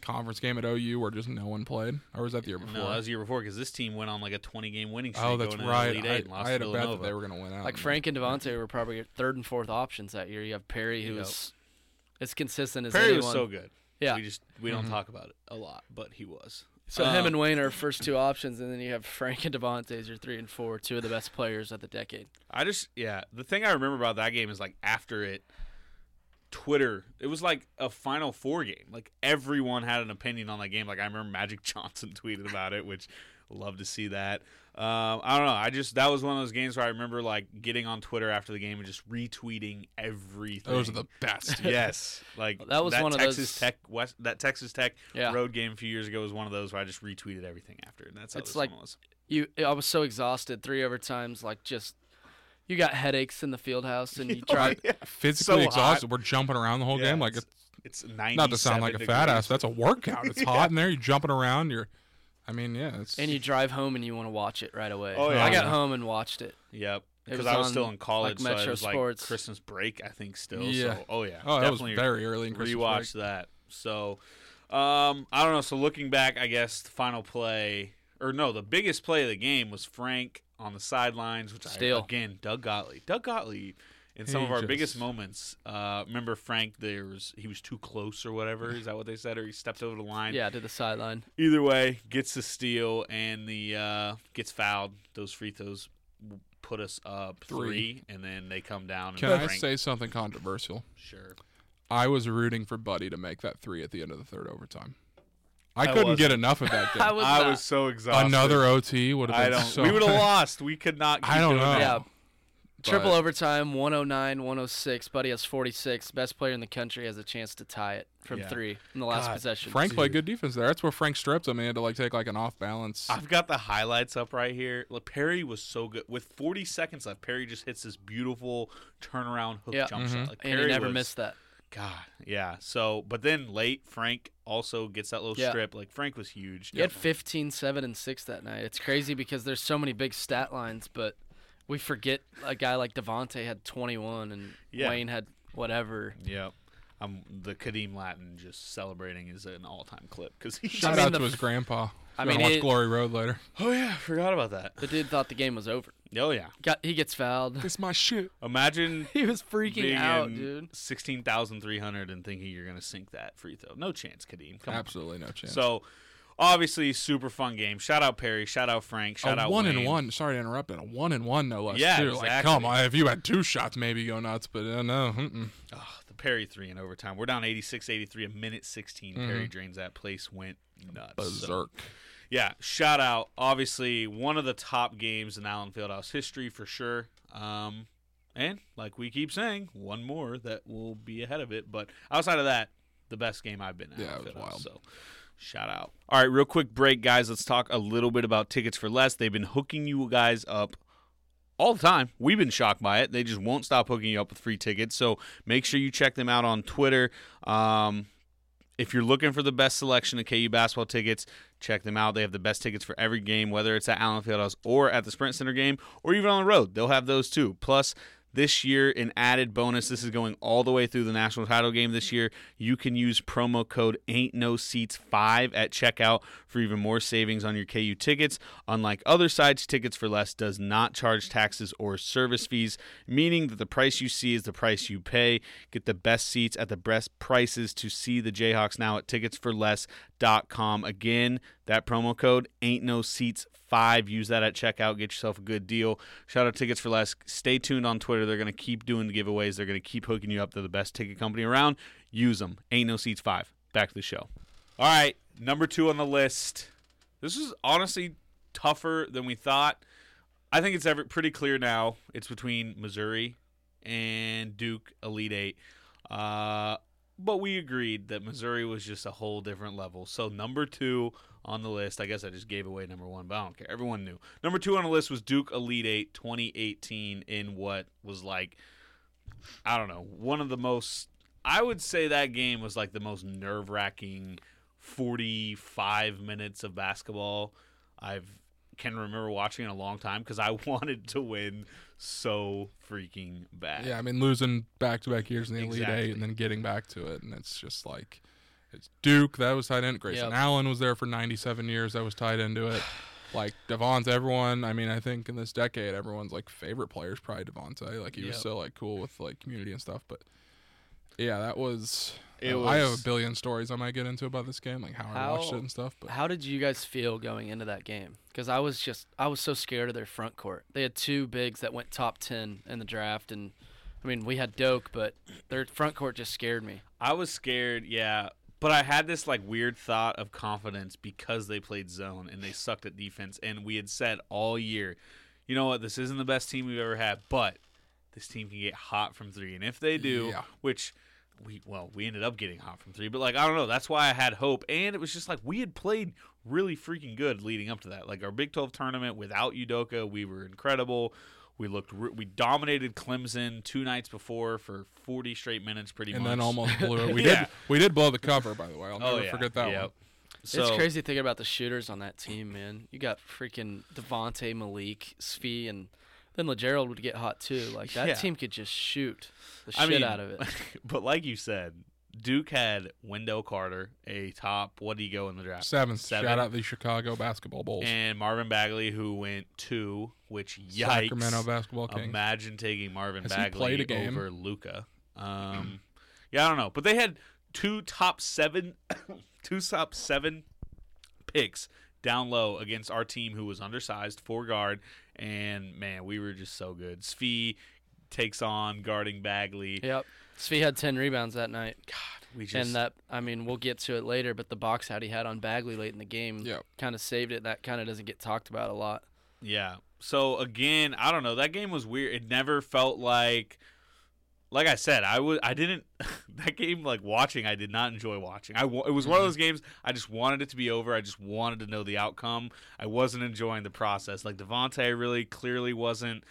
conference game at OU where just no one played. Or was that the year before? no, that was the year before because this team went on like a 20 game winning streak. oh, that's going right. Elite I, and lost I had a bet that they were going to win out. like Frank and Devontae were probably your third and fourth options that year. You have Perry, who Yep. was as consistent as Perry anyone. was so good. Yeah. we just we don't talk about it a lot, but he was. So him Um, and Wayne are first two options, and then you have Frank and Devontae as your three and four, two of the best players of the decade. I just yeah. The thing I remember about that game is like after it, Twitter. It was like a Final Four game. Like everyone had an opinion on that game. Like I remember Magic Johnson tweeted about it, which love to see that. Um, I don't know. I just that was one of those games where I remember like getting on Twitter after the game and just retweeting everything. Those are the best. yes, like That was one of Texas those- Tech West that Texas Tech Yeah. road game a few years ago was one of those where I just retweeted everything after, and that's how It's this like- one was. You, I was so exhausted. Three overtimes, like just you got headaches in the field house, and you try. Physically So exhausted. hot. We're jumping around the whole Yeah, game. Like it's, it's it's not to sound like a fat ass. That's a workout. It's hot in there. You're jumping around. You're, I mean, yeah. It's And you drive home and you want to watch it right away. Oh, yeah. I got home and watched it. Yep. Because I was on, still in college, like, so Metro it was like Sports. Christmas break, I think. Still, Yeah. So, oh yeah. Oh, that was definitely very early in Christmas Rewatched that. So, um, I don't know. So looking back, I guess the final play, or no, the biggest play of the game was Frank on the sidelines, which Steal. I again Doug Gottlieb. Doug Gottlieb. In some He of our just- biggest moments, uh, remember Frank? There was he was too close or whatever. Is that what they said? Or he stepped over the line. Yeah, to the sideline. Either way, gets the steal and the uh, gets fouled. Those free throws put us up Three. three, and then they come down. And Can I Frank- say something controversial? Sure. I was rooting for Buddy to make that three at the end of the third overtime. I, I couldn't get wasn't. enough of that game. I was I was so exhausted. Another OT would have been don't. so. we would have lost. We could not. Keep I don't doing know. that. Yeah. Triple But- overtime, 109, 106. Buddy has 46. Best player in the country has a chance to tie it from Yeah. three in the last God, possession. Frank played good defense there. That's where Frank stripped him. He had to like take like an off balance. I've got the highlights up right here. Look, Perry was so good. With 40 seconds left, Perry just hits this beautiful turnaround hook Yeah. jump Mhm. shot. Like and Perry he never was missed that. God, yeah. So, but then late, Frank also gets that little Yeah. strip. Like Frank was huge. He had 15, 7, and 6 that night. It's crazy because there's so many big stat lines, but we forget a guy like Devonte had 21 and Yeah. Wayne had whatever. Yep. Um, the Khadeem Lattin just celebrating is an all-time clip because he. Shout I mean, out to his grandpa. I I mean, mean, watch it- Glory Road later. Oh yeah, forgot about that. The dude thought the game was over. Oh yeah. Got he gets fouled. This my shit. Imagine he was freaking being out, dude. Sixteen thousand three hundred and thinking you're gonna sink that free throw. No chance, Khadeem. Come on. Absolutely no chance. So, obviously, super fun game. Shout out Perry. Shout out Frank. Shout a out one Wayne. and one. Sorry to interrupt. And a one and one, no less. Yeah, too. Like, come on. If you had two shots, maybe go nuts. But uh, no. Mm-mm. Oh, the Perry three in overtime. We're down 86-83, a minute 16. Perry Mhm. drains that place. Went nuts. So, Berserk. Yeah, shout out. Obviously, one of the top games in Allen Fieldhouse history for sure. Um, and like we keep saying, one more that will be ahead of it. But outside of that, the best game I've been at. Yeah, it was wild. So. Shout out. All right, real quick break, guys. Let's talk a little bit about tickets for less. They've been hooking you guys up all the time. We've been shocked by it. They just won't stop hooking you up with free tickets. So make sure you check them out on Twitter. Um, if you're looking for the best selection of KU basketball tickets, check them out. They have the best tickets for every game, whether it's at Allen Fieldhouse or at the Sprint Center game, or even on the road. They'll have those too. Plus, this year, an added bonus. This is going all the way through the national title game this year. You can use promo code Ain't No Seats Five at checkout for even more savings on your KU tickets. Unlike other sites, Tickets for Less does not charge taxes or service fees, meaning that the price you see is the price you pay. Get the best seats at the best prices to see the Jayhawks now at ticketsforless.com. Again, that promo code Ain't No Seats Five. Use that at checkout. Get yourself a good deal. Shout out Tickets for Less. Stay tuned on Twitter. They're going to keep doing the giveaways. They're going to keep hooking you up to the best ticket company around. Use them. Ain't No Seats Five. Back to the show. All right, number two on the list. This is honestly tougher than we thought. I think it's ever pretty clear now. It's between Missouri and Duke Elite Eight. Uh, but we agreed that Missouri was just a whole different level. So number two on the list, I guess I just gave away number one, but I don't care. Everyone knew. Number two on the list was Duke Elite Eight 2018 in what was like, I don't know, one of the most. I would say that game was like the most nerve wracking 45 minutes of basketball I've can remember watching in a long time because I wanted to win so freaking bad. Yeah, I mean losing back to back years in the Elite Eight and then getting back to it, and it's just like it's Duke that was tied in. Grayson Yep. Allen was there for 97 years. That was tied into it. Like Devon's everyone. I mean, I think in this decade, everyone's like favorite player is probably Devontae. Like he was Yep. so like cool with like community and stuff. But yeah, that was. It was, I have a billion stories I might get into about this game, like how, I watched it and stuff. But How did you guys feel going into that game? Because I was just I was so scared of their front court. They had two bigs that went top ten in the draft, and I mean we had Doak, but their front court just scared me. I was scared, yeah. But I had this like weird thought of confidence because they played zone and they sucked at defense. And we had said all year, you know what, this isn't the best team we've ever had, but this team can get hot from three. And if they do, Yeah. which we well, we ended up getting hot from three, but like I don't know, that's why I had hope. And it was just like we had played really freaking good leading up to that. Like our Big 12 tournament without Udoka, we were incredible. We looked, re- we dominated Clemson two nights before for 40 straight minutes, pretty and much. And then almost blew it. We Yeah. did. We did blow the cover, by the way. I'll Oh, never yeah. forget that Yep. one. So, it's crazy thinking about the shooters on that team, man. You got freaking Devonte, Malik, Svi, and then Lagerald would get hot too. Like that Yeah. team could just shoot the I shit mean, out of it. but like you said, Duke had Wendell Carter, a top. What did he go in the draft? Seventh. Seven. Shout out the Chicago basketball Bulls. And Marvin Bagley, who went two, which yikes. Sacramento basketball Kings. Imagine taking Marvin Has he Bagley a game? over Luka. Um, yeah, I don't know, but they had two top seven, two top seven picks down low against our team, who was undersized, four guard, and man, we were just so good. Svi takes on guarding Bagley. Yep. Svi had ten rebounds that night. God, we just and that I mean we'll get to it later, but the box out he had on Bagley late in the game Yep. kind of saved it. That kind of doesn't get talked about a lot. Yeah. So again, I don't know. That game was weird. It never felt like like I said, I was I didn't that game like watching, I did not enjoy watching. I it was one of mm-hmm. those games I just wanted it to be over. I just wanted to know the outcome. I wasn't enjoying the process. Like Devontae really clearly wasn't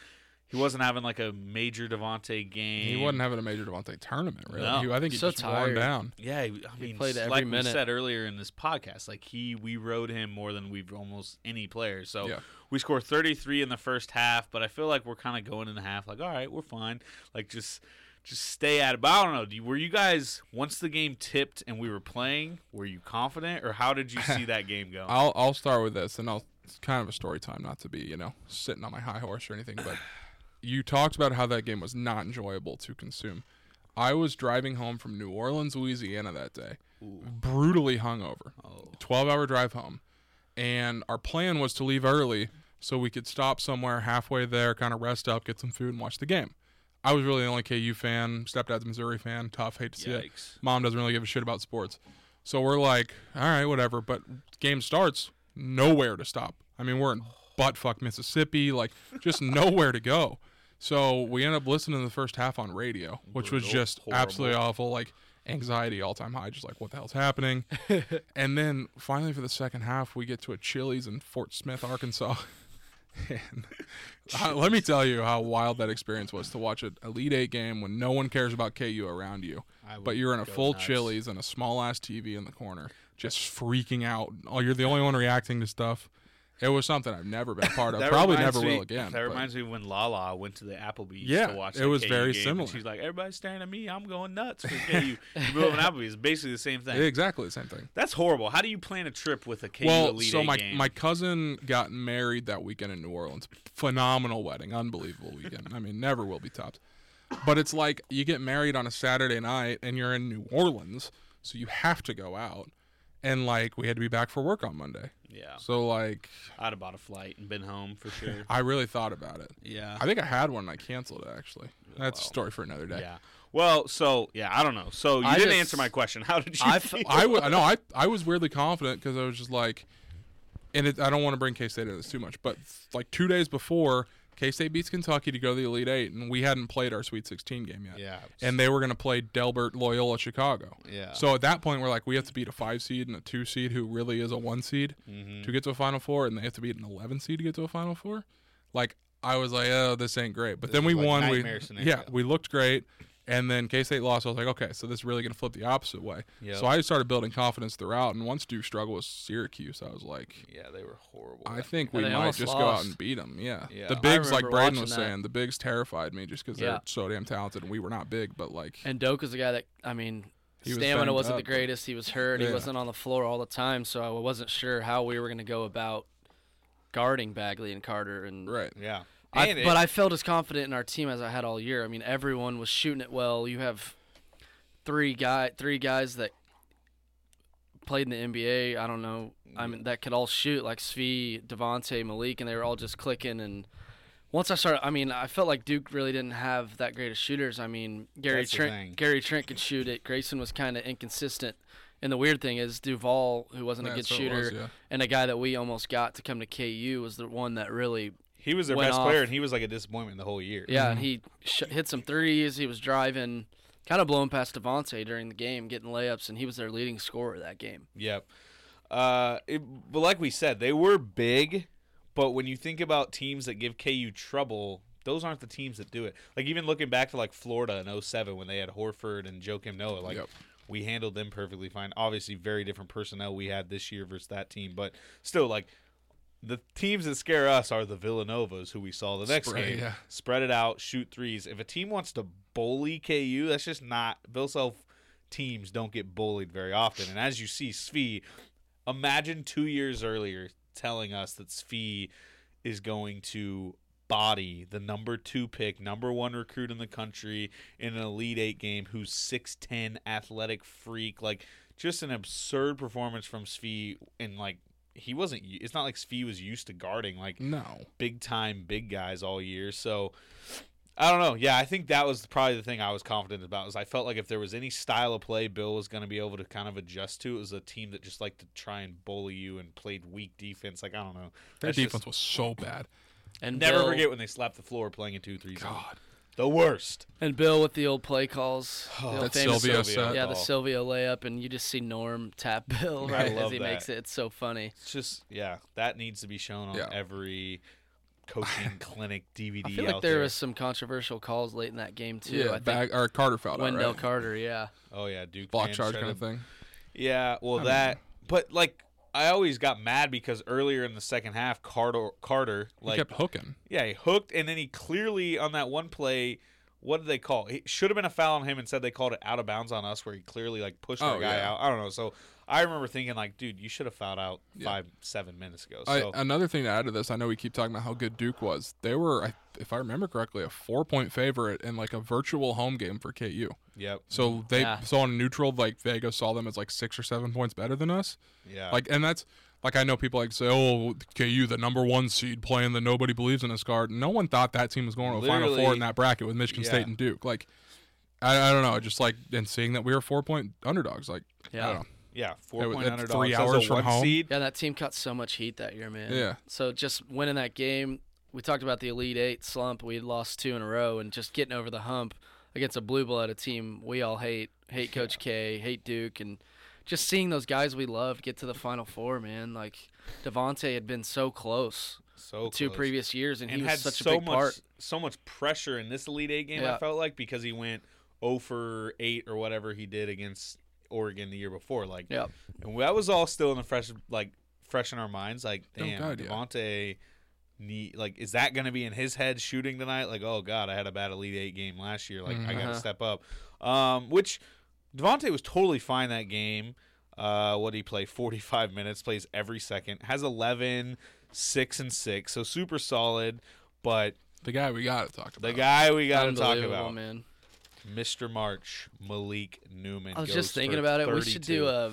he wasn't having like a major Devontae game. He wasn't having a major Devontae tournament, really. No. He- I think he So just worn tired. down. Yeah, he- I He mean, played every like minute. we said earlier in this podcast, like he, we rode him more than we've almost any player. So Yeah. we scored 33 in the first half, but I feel like we're kind of going in the half, like, all right, we're fine. Like just, just stay at it. But I don't know. Do you, were you guys once the game tipped and we were playing? Were you confident, or how did you see that game go? I'll I'll start with this, and I'll it's kind of a story time, not to be you know sitting on my high horse or anything, but you talked about how that game was not enjoyable to consume. I was driving home from New Orleans, Louisiana that day, brutally hungover, oh. twelve hour drive home, and our plan was to leave early so we could stop somewhere halfway there, kind of rest up, get some food, and watch the game. I was really the only KU fan. Stepdad's a Missouri fan. Tough, hate to see it. Mom doesn't really give a shit about sports. So we're like, all right, whatever. But game starts, nowhere to stop. I mean, we're in oh. buttfuck Mississippi, like just nowhere to go. So we end up listening to the first half on radio, which was just Horrible. absolutely awful. Like anxiety all time high, just like what the hell's happening. and then finally for the second half, we get to a Chili's in Fort Smith, Arkansas. and uh, let me tell you how wild that experience was to watch an Elite Eight game when no one cares about KU around you, but you're in a full nuts. Chili's and a small ass TV in the corner, just freaking out. Oh, you're the only one reacting to stuff. It was something I've never been a part of. Probably never me- will again. That but- reminds me when Lala went to the Applebee's Yeah, to watch. it was KU very game, similar. And she's like, "Everybody's staring at me. I'm going nuts for KU." you go to an Applebee's, basically the same thing. exactly the same thing. That's horrible. How do you plan a trip with a KU well, Elite so Eight my game? my cousin got married that weekend in New Orleans. Phenomenal wedding, unbelievable weekend. I mean, never will be topped. But it's like you get married on a Saturday night and you're in New Orleans, so you have to go out. And like we had to be back for work on Monday. Yeah, So like I'd have bought a flight and been home for sure. I really thought about it. yeah, I think I had one and I canceled it actually. Oh, That's a story for another day. yeah. Well, so yeah, I don't know. So you I didn't just- answer my question. How did you? I feel? I w- no, I I was weirdly confident because I was just like, and it, I don't want to bring K State into this too much, but like two days before, K State beats Kentucky to go to the Elite Eight, and we hadn't played our Sweet 16 game yet. Yeah. and they were going to play Delbert Loyola Chicago. Yeah. So at that point, we're like, we have to beat a five seed and a two seed who really is a one seed Mm-hmm. to get to a Final Four, and they have to beat an 11 seed to get to a Final Four. Like I was like, oh, this ain't great. But This then we like won. We scenario. yeah, we looked great. And then K State lost. I was like, okay, so this is really going to flip the opposite way. Yep. So I started building confidence throughout. And once Duke struggled with Syracuse, I was like, yeah, they were horrible. I think we might just go out and beat them. Yeah. Yeah. The bigs, like Braden was that. saying, the bigs terrified me just because Yeah. they're so damn talented. And we were not big, but like, And Doke Doka's the guy that I mean, He stamina wasn't up, the greatest. He was hurt. He wasn't on the floor all the time, so I wasn't sure how we were going to go about guarding Bagley and Carter. And right. yeah. I, it- but I felt as confident in our team as I had all year. I mean, everyone was shooting it well. You have three guy, three guys that played in the NBA. I don't know. I mean, that could all shoot like Svi, Devonte, Malik, and they were all just clicking. And once I started, I mean, I felt like Duke really didn't have that great of shooters. I mean, Gary That's Trent. Gary Trent could shoot it. Grayson was kind of inconsistent. And the weird thing is Duval, who wasn't Yeah, a good shooter, was, yeah. and a guy that we almost got to come to KU was the one that really he was their best off. player, and he was like a disappointment the whole year. yeah, and he sh- hit some threes. He was driving, kind of blowing past Devontae during the game, getting layups, and he was their leading scorer that game. Yep. Uh, it, but like we said, they were big, but when you think about teams that give KU trouble, those aren't the teams that do it. Like even looking back to like Florida in 07 when they had Horford and Joakim Noah, like Yep. we handled them perfectly fine. Obviously, very different personnel we had this year versus that team, but still, like the teams that scare us are the Villanovas, who we saw the next Spread, game. yeah. Spread it out, shoot threes. If a team wants to bully KU, that's just not Bill Self teams don't get bullied very often. And as you see, Svi, imagine two years earlier telling us that Svi is going to body the number two pick, number one recruit in the country in an Elite Eight game who's 6'10, athletic freak. Like, just an absurd performance from Svi. in, like, he wasn't, it's not like Svi was used to guarding, like, No. big time big guys all year. So I don't know. Yeah, I think that was probably the thing I was confident about. Is I felt like if there was any style of play Bill was going to be able to kind of adjust to, it was a team that just liked to try and bully you and played weak defense. Like I don't know. Their That's defense just- was so bad. And Never Bill, forget when they slapped the floor playing a two three zone. God. The worst. and Bill with the old play calls. the old That Silvio Silvio. set. Yeah, the Oh. Silvio layup, and you just see Norm tap Bill right as he that. makes it. It's so funny. It's just yeah, that needs to be shown on Yeah. every coaching clinic DVD I feel like out there there. was some controversial calls late in that game too. Yeah, I think bag, or Carter fouled out, Wendell right? Carter, yeah. Oh yeah, Duke Block charge kind of thing. Yeah, well I that, but like I always got mad because earlier in the second half, Carter Carter He kept hooking. yeah he hooked and then he clearly on that one play. What did they call? It should have been a foul on him. Instead, they called it out of bounds on us, where he clearly like pushed Oh, guy yeah. out. I don't know. So I remember thinking like, dude, you should have fouled out Yeah. five, seven minutes ago. I, So another thing to add to this, I know we keep talking about how good Duke was. They were, I- if I remember correctly, a four-point favorite in like a virtual home game for KU. Yep. So they Yeah. so on neutral, like Vegas saw them as like six or seven points better than us. yeah, Like, and that's like I know people like say, "Oh, KU, the number one seed, playing the nobody believes in us card." No one thought that team was going to a Final Four in that bracket with Michigan Yeah. State and Duke. Like, I, I don't know, just like and seeing that we were four point underdogs. Like, I Yeah. Don't know. yeah, It four was- point it's underdogs. three hours from home. seed. Yeah, that team caught so much heat that year, man. Yeah. So just winning that game, we talked about the Elite Eight slump. We had lost two in a row, and just getting over the hump against a blue blood, a team we all hate, hate Coach K, hate Duke, and just seeing those guys we loved get to the Final Four, man. Like Devonte had been so close So the two close. previous years, and, and he was had such so a big much part. so much pressure in this Elite Eight game. I felt like because he went 0 for eight or whatever he did against Oregon the year before. Like, Yeah. and that was all still in the fresh like fresh in our minds. Like, damn, Oh, damn, God, yeah. Devontae. Need, like is that going to be in his head shooting tonight? Like, oh god, I had a bad Elite Eight game last year. Like, I got to Uh-huh. step up. Um, which Devontae was totally fine that game. Uh, what did he play? 45 minutes, plays every second, has 11, 6 and 6, so super solid. But The guy we got to talk about. the guy we got to talk about, man. Mr. March, Malik Newman. I was goes just thinking about it. We should do a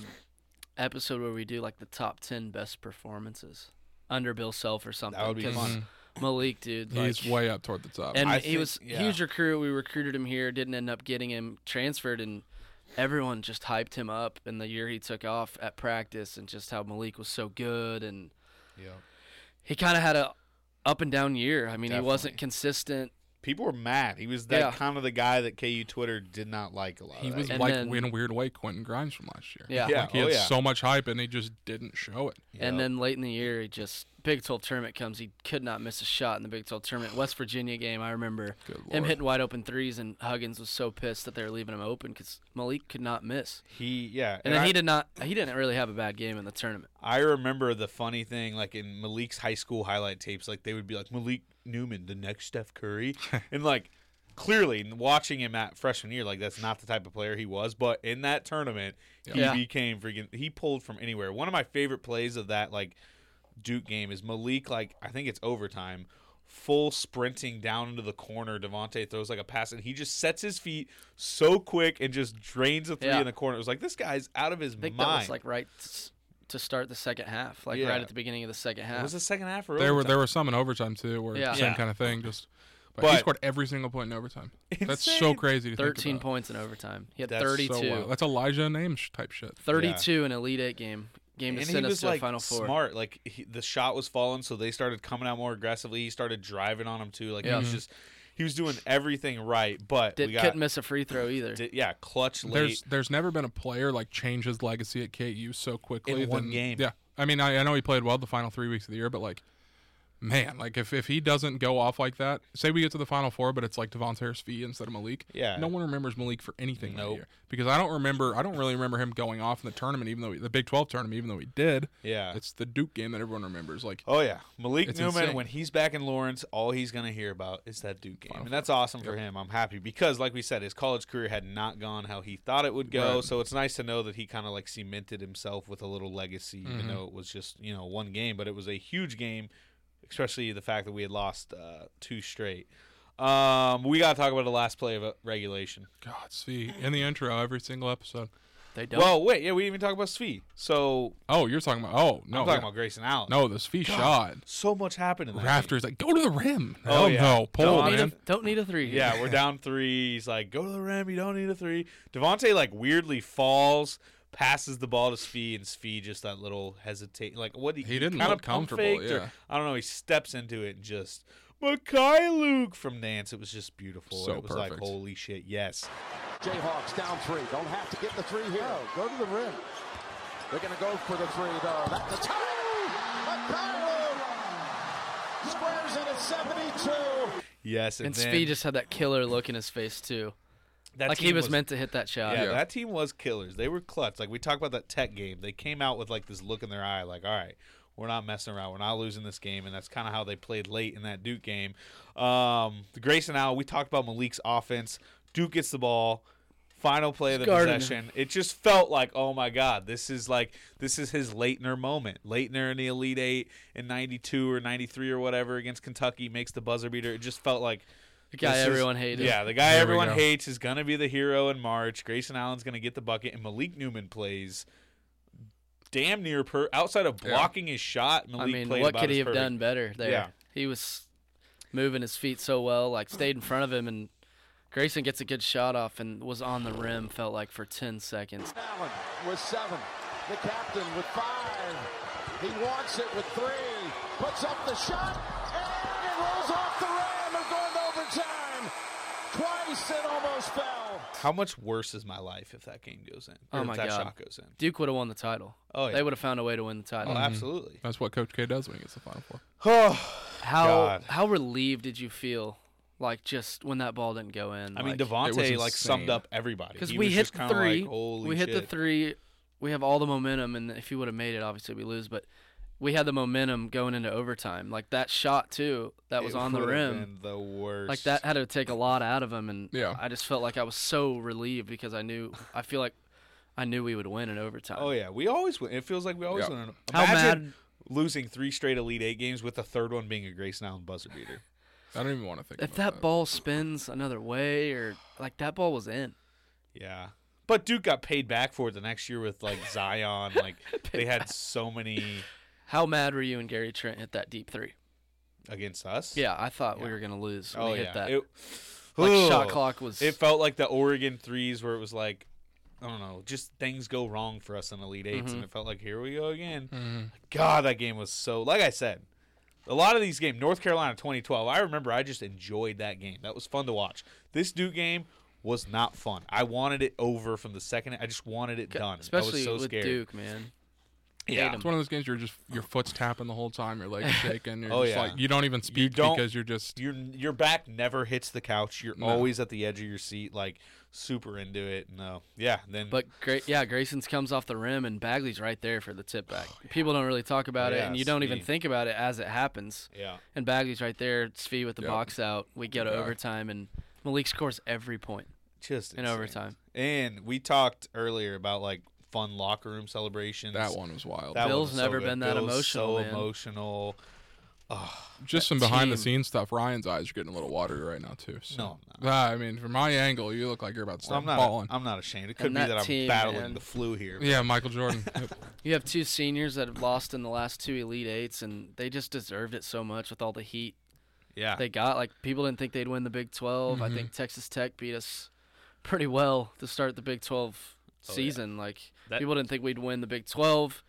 episode where we do like the top ten best performances under Bill Self or something. would be 'cause fun. Malik, dude, He's like, way up toward the top. and I he think- was yeah. huge recruit. We recruited him here, didn't end up getting him transferred, and everyone just hyped him up in the year he took off at practice, and just how Malik was so good, and Yeah. he kind of had a up and down year. I mean, he wasn't consistent. People were mad. He was that Yeah. kind of the guy that KU Twitter did not like a lot. he of was. And like then- in a weird way Quentin Grimes from last year. Yeah. Yeah. Like, he oh had yeah. so much hype and he just didn't show it. And then late in the year, he just Big 12 tournament comes. He could not miss a shot in the Big 12 tournament. West Virginia game, I remember Good him lord. hitting wide open threes, and Huggins was so pissed that they were leaving him open because Malik could not miss. he yeah, And then I- he did not. He didn't really have a bad game in the tournament. I remember the funny thing, like in Malik's high school highlight tapes, like they would be like Malik Newman, the next Steph Curry, and like clearly watching him at freshman year, like that's not the type of player he was. But in that tournament, he Yeah. became freaking. He pulled from anywhere. One of my favorite plays of that like Duke game is Malik. Like I think it's overtime. Full sprinting down into the corner, Devonte throws like a pass, and he just sets his feet so quick and just drains a three Yeah. in the corner. It was like this guy's out of his I think mind. that was like right to start the second half, like Yeah. right at the beginning of the second half. it was the second half or There were there were some in overtime too, where Yeah. same Yeah. kind of thing. Just but, But- he scored every single point in overtime. That's so crazy to think 13 about. points in overtime. He had That's 32. So, That's Elijah name sh- type shit. 32 in Elite Eight game. Game to and he send us was to like the Final Four. smart. Like he, the shot was falling, so they started coming out more aggressively. He started driving on him too. Like Yeah. he was mm-hmm. just he was doing everything right. But Did, we got couldn't miss a free throw either. di- yeah, clutch late. There's there's never been a player like change his legacy at KU so quickly In one game. Yeah, I mean I, I know he played well the final three weeks of the year, but like, man, like if, if he doesn't go off like that, say we get to the final four, but it's like Devontae Svi instead of Malik. Yeah. no one remembers Malik for anything that year because I don't remember I don't really remember him going off in the tournament, even though he, the Big Twelve tournament, even though he did. yeah. It's the Duke game that everyone remembers. Like, Oh yeah, Malik Newman. insane. When he's back in Lawrence, all he's gonna hear about is that Duke game, and that's awesome for him. I'm happy because, like we said, his college career had not gone how he thought it would go. Right. So it's nice to know that he kind of like cemented himself with a little legacy, even Mhm. though it was just you know one game, but it was a huge game, especially the fact that we had lost uh, two straight. Um, we gotta talk about the last play of uh, regulation. God, see in the intro every single episode. They don't. Well, wait, yeah, we didn't even talk about Svi. So Oh, you're talking about oh no, I'm talking yeah. about Grayson Allen. no the Svi shot. so much happened in that. game. Rafters like go to the rim. Oh, Hell yeah. no, pull don't, need a, don't need a three. Yeah, we're down three. He's like, go to the rim. You don't need a three. Devontae like weirdly falls, passes the ball to Svi, and Svi just that little hesitate. Like what? He didn't kinda look pump comfortable, faked or- yeah. I don't know. He steps into it and just Mykhailiuk from Nantz. It was just beautiful. So it was like perfect. holy shit. Yes. Jayhawks down three. Don't have to get the three here. Oh, go to the rim. They're going to go for the three, though. That's a tie. Mykhailiuk squares in at 72. Yes, and, And then, Svi just had that killer look in his face too. That like he team was, meant to hit that shot. Yeah, that team was killers. They were clutch. Like we talked about that Tech game, they came out with like this look in their eye, like, all right, we're not messing around. We're not losing this game, and that's kind of how they played late in that Duke game. Um, the Grayson Allen, we talked about Malik's offense. Duke gets the ball. Final play of the Guarding possession. It just felt like, oh my God, this is like this is his Laettner moment. Laettner in the Elite Eight in '92 or '93 or whatever against Kentucky makes the buzzer beater. It just felt like The guy this is- everyone hated. Yeah, the guy There everyone hates is gonna be the hero in March. Grayson Allen's gonna get the bucket, and Malik Newman plays damn near per outside of Yeah. blocking his shot. Malik I mean, played what about could he have perfect. done better there? Yeah. He was moving his feet so well, like stayed in front of him, and Grayson gets a good shot off and was on the rim. Felt like for ten seconds. Allen with seven. The captain with five. He wants it with three. Puts up the shot, and it rolls off the rim and going to overtime. Twice it almost fell. How much worse is my life if that game goes in? Oh or Oh if my that god, shot goes in. Duke would have won the title. Oh, yeah. they would have found a way to win the title. Oh, mm-hmm. absolutely. That's what Coach K does when he gets the Final Four. Oh, How God. how relieved did you feel? Like just when that ball didn't go in. I mean, like, Devontae like summed up everybody because we was hit just three. Like, Holy we hit the three. We have all the momentum, and if he would have made it, obviously we lose. But we had the momentum going into overtime. Like that shot too, that was It on the rim. the worst. Like that had to take a lot out of him, and Yeah. I just felt like I was so relieved because I knew. I feel like I knew we would win in overtime. Oh yeah, we always win. It feels like we always Yeah. win. How mad- losing three straight Elite Eight games with the third one being a Grayson Allen buzzer beater. I don't even want to think If about that ball spins another way, or like that ball was in. Yeah. But Duke got paid back for it the next year with like Zion. Like they had so many How mad were you when Gary Trent hit that deep three? against us. Yeah, I thought we were gonna lose when Oh he yeah. hit that. It, like shot clock was. It felt like the Oregon threes where it was like, I don't know, just things go wrong for us in Elite 8s Mm-hmm. and it felt like here we go again. Mm-hmm. God, that game was so. Like I said, a lot of these games, North Carolina 2012. I remember I just enjoyed that game. That was fun to watch. This Duke game was not fun. I wanted it over from the second. I just wanted it done. especially I was so with scared. Duke, man. Yeah. It's one of those games you're just your foot's tapping the whole time, your legs shaking. You're Oh, just yeah. like you don't even speak don't- because you're just your your back never hits the couch. You're No. always at the edge of your seat, like super into it. No, uh, yeah. Then But great, yeah, Grayson's comes off the rim and Bagley's right there for the tip back. Oh, People don't really talk about it, and you don't even Svi. think about it as it happens. yeah, And Bagley's right there, Svi with the Yep. box out. We go to Yeah. overtime, and Malik scores every point. just In insane. overtime. And we talked earlier about like fun locker room celebrations. that one was wild. That Bill's was so never good. been that Bill's emotional, So man. emotional. just some that behind the scenes stuff. Ryan's eyes are getting a little watery right now too. So. No, Ah, I mean, from my angle, you look like you're about to Well, start I'm not. balling. I'm not ashamed. It could And be that that I'm team, battling man. the flu here. yeah, Michael Jordan. You have two seniors that have lost in the last two Elite Eights, and they just deserved it so much with all the heat yeah. they got. Like people didn't think they'd win the Big 12. I Mm-hmm. think Texas Tech beat us pretty well to start the Big 12 Oh, yeah. season. Like That- people didn't think we'd win the Big 12.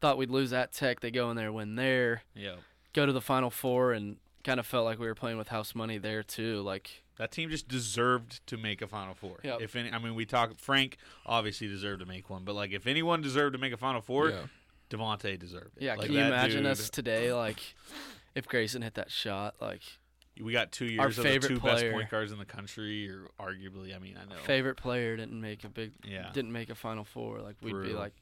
Thought we'd lose at Tech. They go in there, win there, yeah. go to the Final Four, and kind of felt like we were playing with house money there too. Like That team just deserved to make a Final Four. Yep. If any, I mean, we talk. Frank obviously deserved to make one, but like, if anyone deserved to make a Final Four, Yeah. Devontae deserved it. yeah, Like, can you imagine dude- us today? Like if Grayson hit that shot, like We got two years Our of the favorite two best point guards in the country, or arguably. I mean, I know. favorite player didn't make a big, Yeah. didn't make a Final Four. Like we'd be like.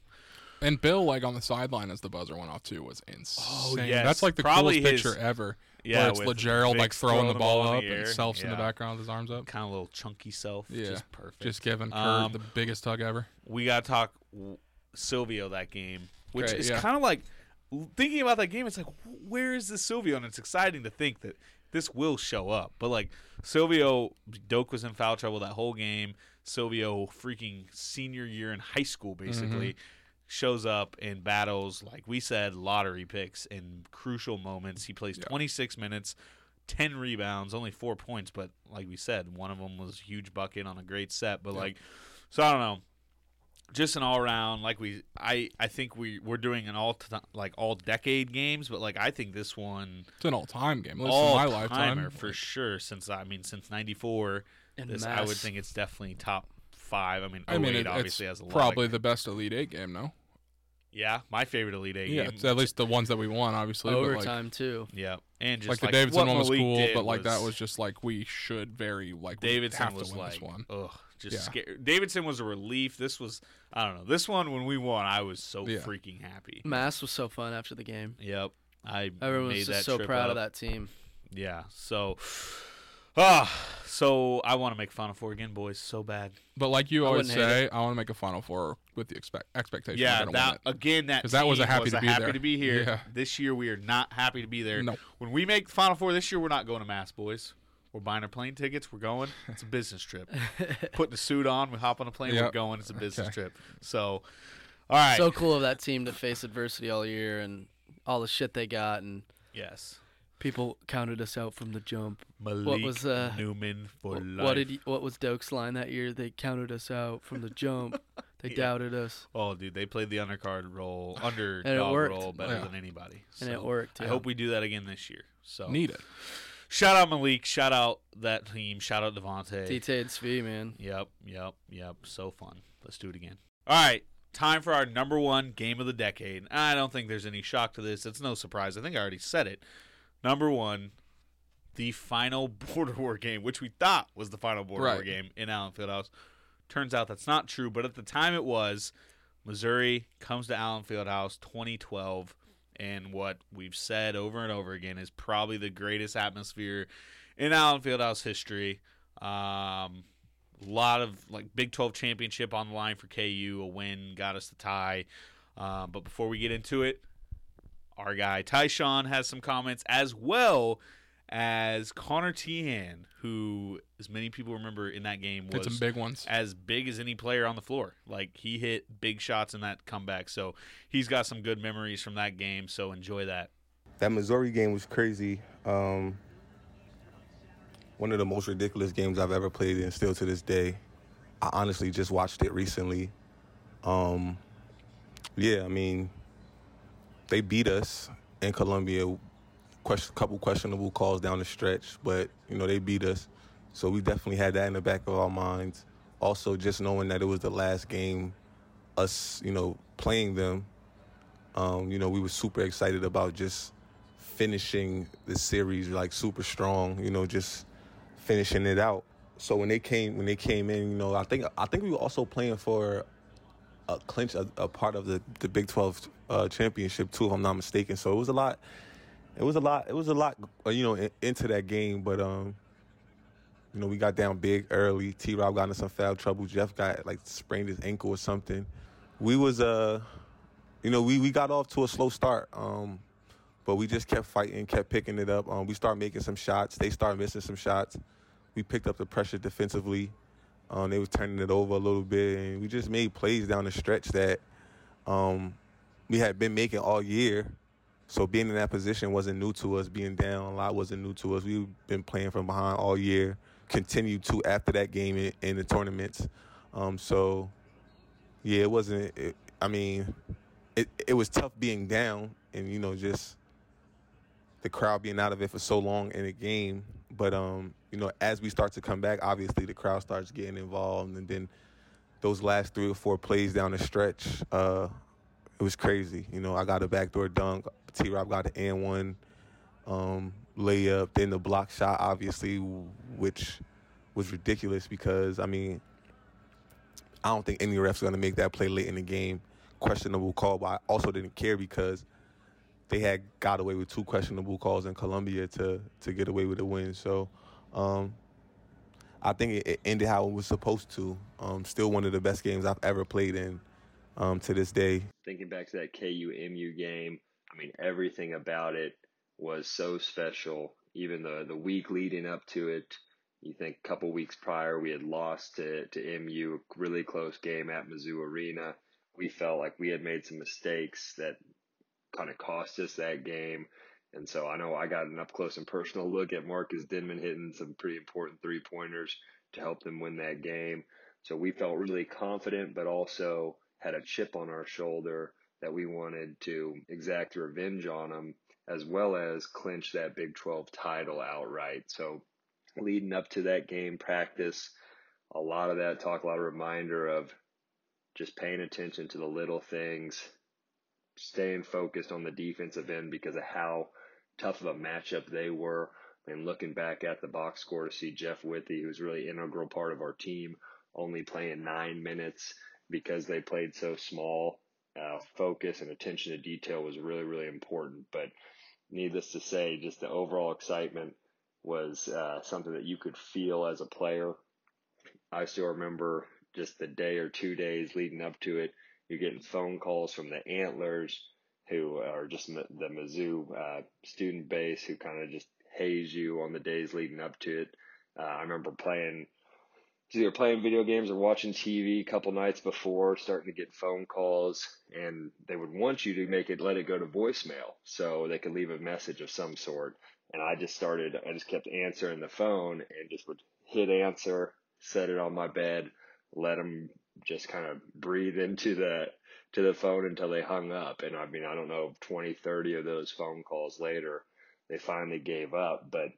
And Bill, like on the sideline as the buzzer went off too, was insane. Oh, yes. That's like the Probably coolest his- picture ever. Yeah, where it's with Lagerald like Vicks throwing the ball in up the and air. Self's in the background with his arms up. Kind of little chunky self. Yeah, Just perfect. Just giving Kurt Um, the biggest hug ever. we got to talk Silvio that game, which Great, is yeah. kind of like thinking about that game. It's like, where is this Silvio? And it's exciting to think that this will show up. But like Silvio, Doak was in foul trouble that whole game. Silvio, freaking senior year in high school, basically. Mm-hmm. Shows up and battles, like we said, lottery picks in crucial moments. He plays 26 minutes, 10 rebounds, only four points, but like we said, one of them was huge bucket on a great set. But like, so I don't know just an all around like we I I think we we're doing an all t- like all decade games, but like I think this one It's an all-time game. At least all in my timer lifetime. for sure. Since I mean since '94, En this I would think it's definitely top five. I mean, I mean, oh it, obviously it's has a lot. probably of, the best Elite Eight game. No, Yeah, my favorite Elite Eight Yeah, game. it's at least the ones that we won, obviously. but, like- Overtime too. Yeah, and just like, like, the Davidson one was Malik cool, but like that was just like we should very like we Davidson have to was win like, this one. ugh, just Yeah. scared. Davidson was a relief. This was, I don't know. This one when we won, I was so Yeah. freaking happy. Mass was so fun after the game. Yep, I Everyone made was that just so trip proud of that team. Yeah, so, ah, so I want to make Final Four again, boys, so bad. But like you I always wouldn't say, I want to make a Final Four with the expect expectation. Yeah, we're that win it. again. That 'Cause that was a team happy to be happy there. to be here. Yeah. This year we are not happy to be there. No. When we make Final Four this year, we're not going to Mass, boys. We're buying our plane tickets. We're going. It's a business trip. Putting a suit on, we hop on a plane. We're going. It's a business Okay. trip. So, all right. So cool of that team to face adversity all year and all the shit they got and yes, people counted us out from the jump. Malik what was uh Newman for wh- life. what did he, what was Doak's line that year? They counted us out from the jump. They Yeah. doubted us. Oh, dude, they played the undercard role, underdog role better Yeah. than anybody. And it So, worked, I hope we do that again this year. So Need it. Shout out Malik. Shout out that team. Shout out Devontae. Detailed and Svi, man. Yep, yep, yep. So fun. Let's do it again. All right. Time for our number one game of the decade. I don't think there's any shock to this. It's no surprise. I think I already said it. Number one, the final Border War game, which we thought was the final Border War game in Allen Fieldhouse. Turns out that's not true, but at the time it was. Missouri comes to Allen Fieldhouse 2012, and what we've said over and over again is probably the greatest atmosphere in Allen Fieldhouse history. Um, a lot of like Big 12 championship on the line for KU. A win got us the tie. Um, but before we get into it, our guy Tyshawn has some comments as well as Conner Teahan, who, as many people remember in that game, Hit was some big ones. as big as any player on the floor. Like he hit big shots in that comeback. So he's got some good memories from that game. So enjoy that. That Missouri game was crazy. Um, one of the most ridiculous games I've ever played, and still to this day. I honestly just watched it recently. Um, yeah, I mean, they beat us in Columbia. Question, couple questionable calls down the stretch, but you know they beat us, so we definitely had that in the back of our minds. Also, just knowing that it was the last game, us, you know, playing them, um, you know, we were super excited about just finishing the series like super strong. You know, just finishing it out. So when they came when they came in, you know, I think I think we were also playing for a clinch a, a part of the the Big Twelve uh, championship too, if I'm not mistaken. So it was a lot. It was a lot. It was a lot, uh, you know, into that game. But um, you know, we got down big early. T. Rob got into some foul trouble. Jeff got like sprained his ankle or something. We was uh, you know, we we got off to a slow start. Um, but we just kept fighting, kept picking it up. Um, we started making some shots. They started missing some shots. We picked up the pressure defensively. Um, they was turning it over a little bit, and we just made plays down the stretch that um, we had been making all year. So being in that position wasn't new to us. Being down a lot wasn't new to us. We've been playing from behind all year. Continued to after that game in, in the tournaments. Um, so yeah, it wasn't. It, I mean, it it was tough being down, and you know just the crowd being out of it for so long in a game. But um, you know, as we start to come back, obviously the crowd starts getting involved, and then those last three or four plays down the stretch, uh, it was crazy. You know, I got a backdoor dunk. T. Rob got the and one um, layup, then the block shot, obviously, which was ridiculous because I mean, I don't think any ref's are gonna make that play late in the game. Questionable call, but I also didn't care because they had got away with two questionable calls in Columbia to to get away with a win. So um, I think it, it ended how it was supposed to. Um, still one of the best games I've ever played in um, to this day. Thinking back to that KU MU game, I mean everything about it was so special. Even the the week leading up to it, you think a couple weeks prior we had lost to to MU, a really close game at Mizzou Arena. We felt like we had made some mistakes that kind of cost us that game. And so I know I got an up close and personal look at Marcus Denmon hitting some pretty important three pointers to help them win that game. So we felt really confident, but also had a chip on our shoulder that we wanted to exact revenge on them as well as clinch that Big 12 title outright. So leading up to that game practice, a lot of that talk, a lot of reminder of just paying attention to the little things, staying focused on the defensive end because of how tough of a matchup they were. And looking back at the box score to see Jeff Withey, who's really integral part of our team, only playing nine minutes because they played so small. Uh, focus and attention to detail was really, really important. But needless to say, just the overall excitement was uh, something that you could feel as a player. I still remember just the day or two days leading up to it. You're getting phone calls from the Antlers, who are just the Mizzou uh, student base, who kind of just haze you on the days leading up to it. Uh, I remember playing either playing video games or watching TV a couple nights before, starting to get phone calls, and they would want you to make it let it go to voicemail so they could leave a message of some sort. And I just started, I just kept answering the phone and just would hit answer, set it on my bed, let them just kind of breathe into the to the phone until they hung up. And I mean, I don't know, 20, 30 of those phone calls later, they finally gave up. But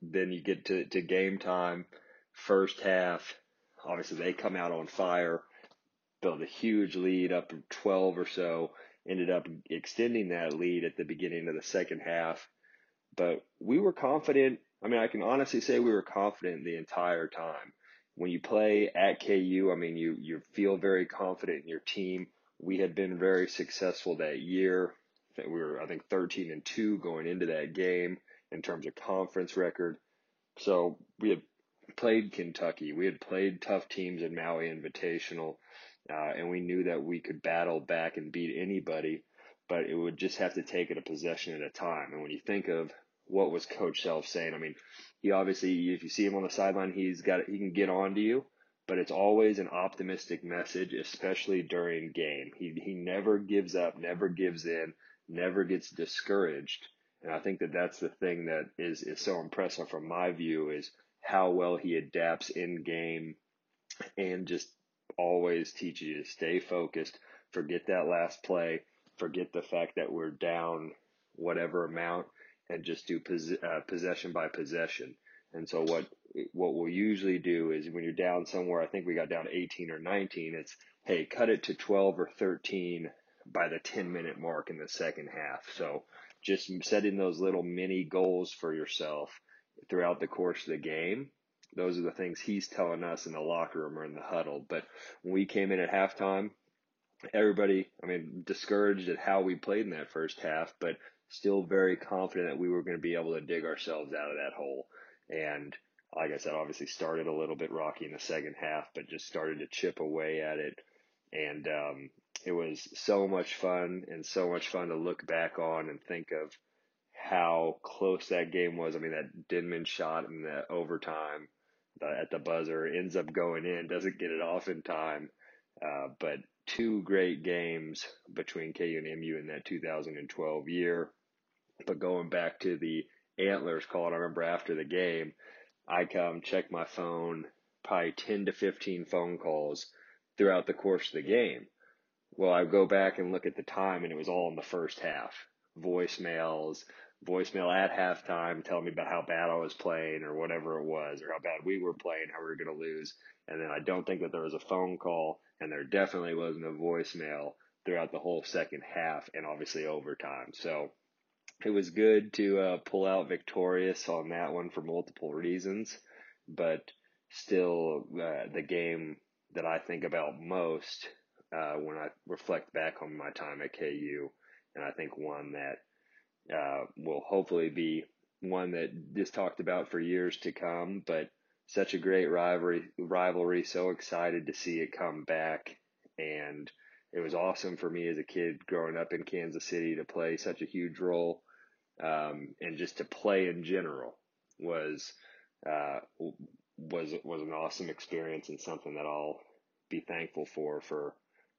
then you get to, to game time first half. Obviously, they come out on fire, build a huge lead up to 12 or so, ended up extending that lead at the beginning of the second half. But we were confident. I mean, I can honestly say we were confident the entire time. When you play at KU, I mean, you, you feel very confident in your team. We had been very successful that year. We were, I think, 13 and 2 going into that game in terms of conference record. So we had played Kentucky. We had played tough teams in Maui Invitational, uh, and we knew that we could battle back and beat anybody, but it would just have to take it a possession at a time. And when you think of what was Coach Self saying, I mean, he obviously, if you see him on the sideline, he's got he can get on to you, but it's always an optimistic message, especially during game. He he never gives up, never gives in, never gets discouraged. And I think that that's the thing that is, is so impressive from my view is how well he adapts in game and just always teaches you to stay focused, forget that last play, forget the fact that we're down whatever amount and just do pos- uh, possession by possession. And so what what we'll usually do is when you're down somewhere, I think we got down 18 or 19, it's hey, cut it to 12 or 13 by the 10 minute mark in the second half. So just setting those little mini goals for yourself throughout the course of the game. Those are the things he's telling us in the locker room or in the huddle. But when we came in at halftime, everybody, I mean, discouraged at how we played in that first half, but still very confident that we were going to be able to dig ourselves out of that hole. And like I said, obviously started a little bit rocky in the second half, but just started to chip away at it. And um, it was so much fun and so much fun to look back on and think of how close that game was. I mean, that Denmon shot in the overtime the, at the buzzer ends up going in, doesn't get it off in time. Uh, but two great games between KU and MU in that 2012 year. But going back to the Antlers call, and I remember after the game, I come check my phone, probably 10 to 15 phone calls throughout the course of the game. Well, I go back and look at the time, and it was all in the first half. Voicemails, voicemail at halftime telling me about how bad I was playing or whatever it was, or how bad we were playing, how we were going to lose. And then I don't think that there was a phone call, and there definitely wasn't a voicemail throughout the whole second half and obviously overtime. So it was good to uh, pull out victorious on that one for multiple reasons, but still uh, the game that I think about most uh, when I reflect back on my time at KU, and I think one that uh, will hopefully be one that is talked about for years to come. But such a great rivalry, rivalry. So excited to see it come back, and it was awesome for me as a kid growing up in Kansas City to play such a huge role, um, and just to play in general was uh, was was an awesome experience and something that I'll be thankful for for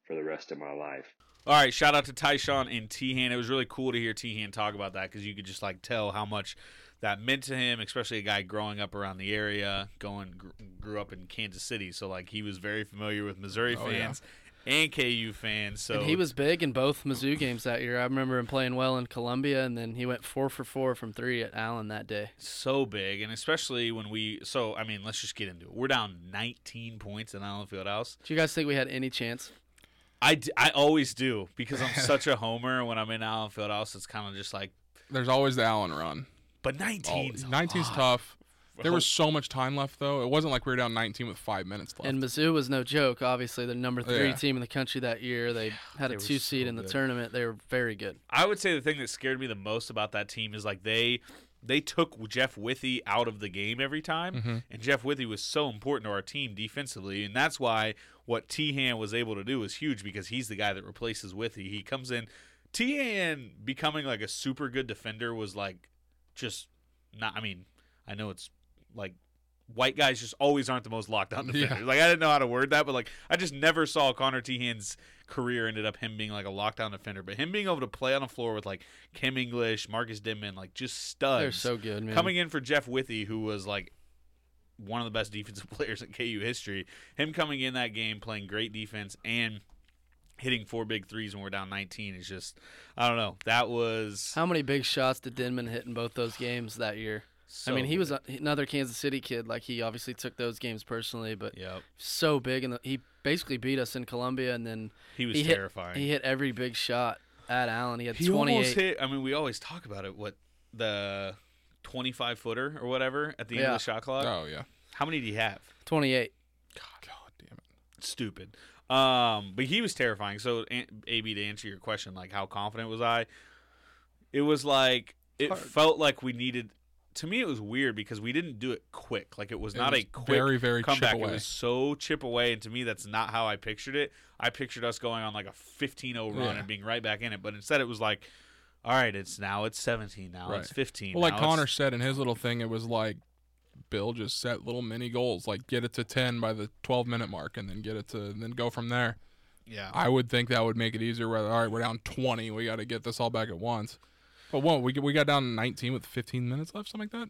for the rest of my life. All right, shout out to Tyshawn and Teahan. It was really cool to hear Teahan talk about that because you could just like tell how much that meant to him, especially a guy growing up around the area, going grew up in Kansas City, so like he was very familiar with Missouri oh, fans. Yeah. And KU fans, so and he was big in both Mizzou games that year. I remember him playing well in Columbia, and then he went four for four from three at Allen that day. So big, and especially when we. So I mean, let's just get into it. We're down 19 points in Allen Fieldhouse. Do you guys think we had any chance? I, d- I always do because I'm such a homer when I'm in Allen Fieldhouse. It's kind of just like, There's always the Allen run. but 19. 19's tough. There was so much time left though. It wasn't like we were down 19 with five minutes left. And Mizzou was no joke. Obviously, the number three Yeah. team in the country that year. They had a were two seed so in the good. tournament. They were very good. I would say the thing that scared me the most about that team is like they they took Jeff Withey out of the game every time, Mhm. and Jeff Withey was so important to our team defensively, and that's why what Teahan was able to do was huge because he's the guy that replaces Withey. He comes in, Teahan becoming like a super good defender was like just not. I mean, I know it's like. White guys just always aren't the most locked down Yeah. Like I didn't know how to word that, but like I just never saw Conner Teahan's career ended up him being like a lockdown defender, but him being able to play on the floor with like Kim English, Marcus Denmon, like just studs. They're so good, man. Coming in for Jeff Withey, who was like one of the best defensive players in KU history, him coming in that game playing great defense and hitting four big threes when we're down 19 is just I don't know. That was How many big shots did Denmon hit in both those games that year? I mean, he was a, another Kansas City kid. Like he obviously took those games personally, but Yep. so big, and he basically beat us in Columbia, and then He was hit- terrifying. he hit every big shot at Allen. He had he 28. almost hit. I mean, we always talk about it. What the 25 footer or whatever at the end Yeah. of the shot clock. oh yeah. How many do you have? 28. God damn it. stupid. Um, but he was terrifying. So, A- AB, to answer your question, like how confident was I? It was like it felt like we needed. To me, it was weird because we didn't do it quick. Like it was It not was a quick very, very chip comeback. away. It was so chip away, and to me, that's not how I pictured it. I pictured us going on like a 15-0 run Yeah. and being right back in it. But instead, it was like, all right, it's now it's 17, now it's 15. Well, like now Connor said in his little thing, it was like Bill just set little mini goals, like get it to 10 by the 12 minute mark, and then get it to, and then go from there. yeah, I would think that would make it easier. Whether all right, we're down 20, we got to get this all back at once. But whoa, we we got down 19 with 15 minutes left, something like that.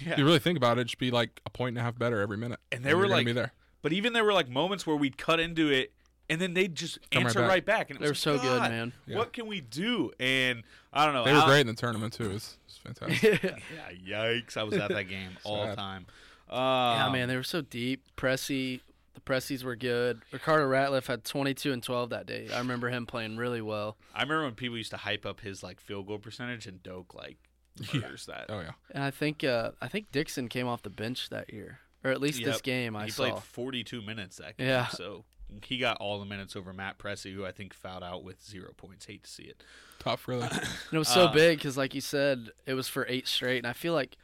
yeah. If you really think about it, it should be like a point and a half better every minute. and they you're were gonna like be there. But even there were like moments where we'd cut into it and then they'd just Come right answer back. right back. And it They were was so good, "God, man." Yeah. What can we do? And I don't know. They were Al- great in the tournament too. It's, it's fantastic. Yeah, yikes! I was at that game all the Sad. time. yeah, Um, man, they were so deep. Pressey, the Presseys were good. Ricardo Ratliffe had 22 and 12 that day. I remember him playing really well. I remember when people used to hype up his like field goal percentage and Doak like murders that. oh yeah. And I think uh, I think Dixon came off the bench that year, or at least this game I he saw. played 42 minutes that game. Yeah. So he got all the minutes over Matt Pressey, who I think fouled out with zero points. Hate to see it. Tough, really. And it was so Uh, big because, like you said, it was for eight straight. And I feel like,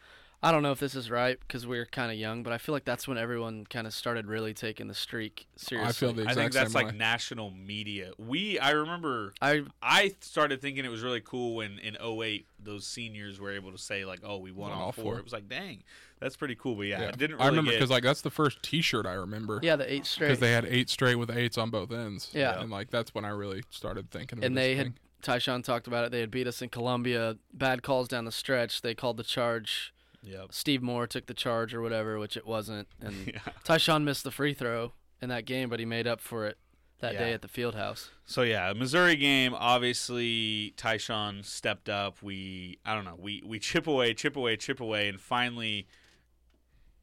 I don't know if this is right because we are kind of young, but I feel like that's when everyone kind of started really taking the streak seriously. I feel the exact I think that's same like way. national media. We I remember I I started thinking it was really cool when in 08 those seniors were able to say like, "Oh, we won, Won all all four. four. It was like, "Dang, that's pretty cool." But yeah, Yeah. it didn't really I remember get- because like that's the first T-shirt I remember. yeah, the eight straight. Because they had eight straight with eights on both ends. Yeah. And like that's when I really started thinking. And it they a had thing. Tyshawn talked about it. They had beat us in Columbia. Bad calls down the stretch. They called the charge. Yep. Steve Moore took the charge or whatever, which it wasn't. And Yeah. Tyshawn missed the free throw in that game, but he made up for it that day at the field house. So yeah, Missouri game. Obviously, Tyshawn stepped up. We I don't know. We we chip away, chip away, chip away, and finally,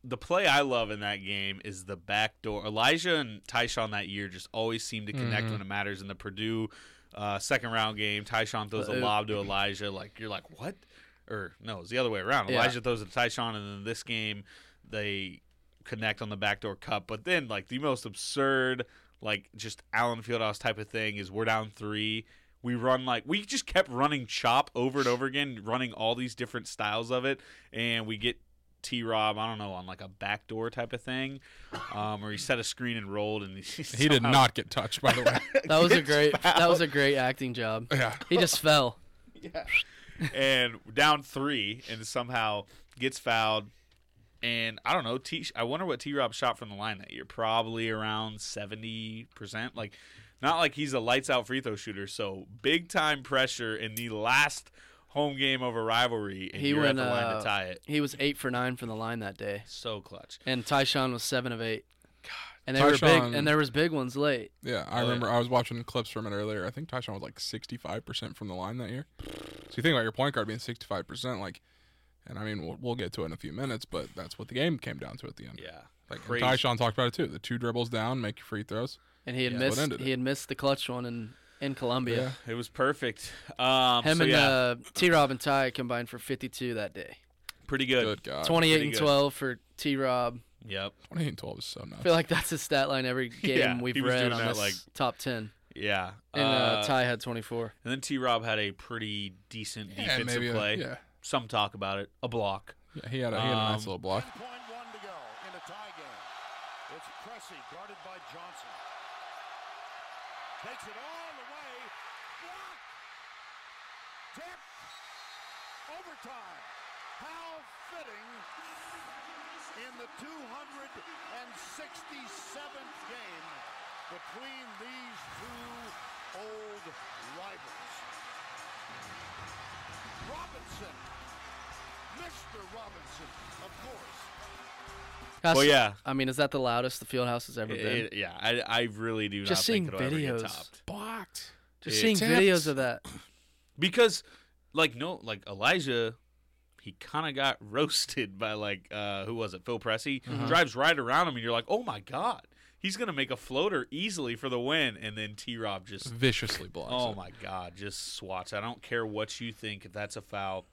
the play I love in that game is the back door. Elijah and Tyshawn that year just always seem to connect Mhm. when it matters. In the Purdue uh, second round game, Tyshawn throws a lob to Elijah. Like you're like what? Or no, it's the other way around. Yeah. Elijah throws it to Tyshawn, and then this game they connect on the backdoor cup. But then like the most absurd, like just Allen Fieldhouse type of thing is we're down three. We run like we just kept running chop over and over again, running all these different styles of it, and we get T Rob, I don't know, on like a backdoor type of thing, um, or he set a screen and rolled, and he, He did not get touched, by the way. That was a gets great. That was a great acting job. yeah. He just fell. and down three, and somehow gets fouled. And I don't know. T. I wonder what T. Rob shot from the line that year. Probably around seventy percent. Like, not like he's a lights out free throw shooter. So big time pressure in the last home game of a rivalry, and He you're went at the line uh, to tie it. He was eight for nine from the line that day, So clutch. and Tyshawn was seven of eight. And they were big, and there was big ones late. Yeah, I remember. I was watching clips from it earlier. I think Tyshawn was like 65% from the line that year. So you think about your point guard being 65%, like, and I mean, we'll, we'll get to it in a few minutes, but that's what the game came down to at the end. Yeah. Like and Crazy. Tyshawn talked about it too. The two dribbles down, make your free throws. and he had Yeah. Missed he had missed the clutch one in in Columbia. It was perfect. Um, Him so and yeah, uh, T. Rob and Ty combined for 52 that day. pretty good. Good God. 28 pretty and good. 12 for T. Rob. Yep. 28 and 12 is so nuts. I feel like that's his stat line every game Yeah, we've he was read doing on that, this like- top 10. Yeah. And uh, Uh, Ty had 24. And then T. Rob had a pretty decent Yeah, defensive maybe a- play. yeah. Some talk about it. A block. Yeah, he had a, he had a nice Um, little block. 10.1 to go in a tie game. It's Pressey guarded by Johnson. Takes it all the way. Block. Tip. Overtime. How fitting in the 267th game between these two old rivals. Robinson. Mr. Robinson, of course. That's- Well, yeah. I mean, is that the loudest the field house has ever been? It- yeah, I, I really do Just not seeing think it'll ever get videos. topped. Blocked. Just It- seeing Tipped. videos of that. because like no like Elijah he kind of got roasted by like uh who was it Phil Pressey Mm-hmm. drives right around him and you're like oh my god he's gonna make a floater easily for the win and then T Rob just Viciously blocks. oh it. my god just swats I don't care what you think if that's a foul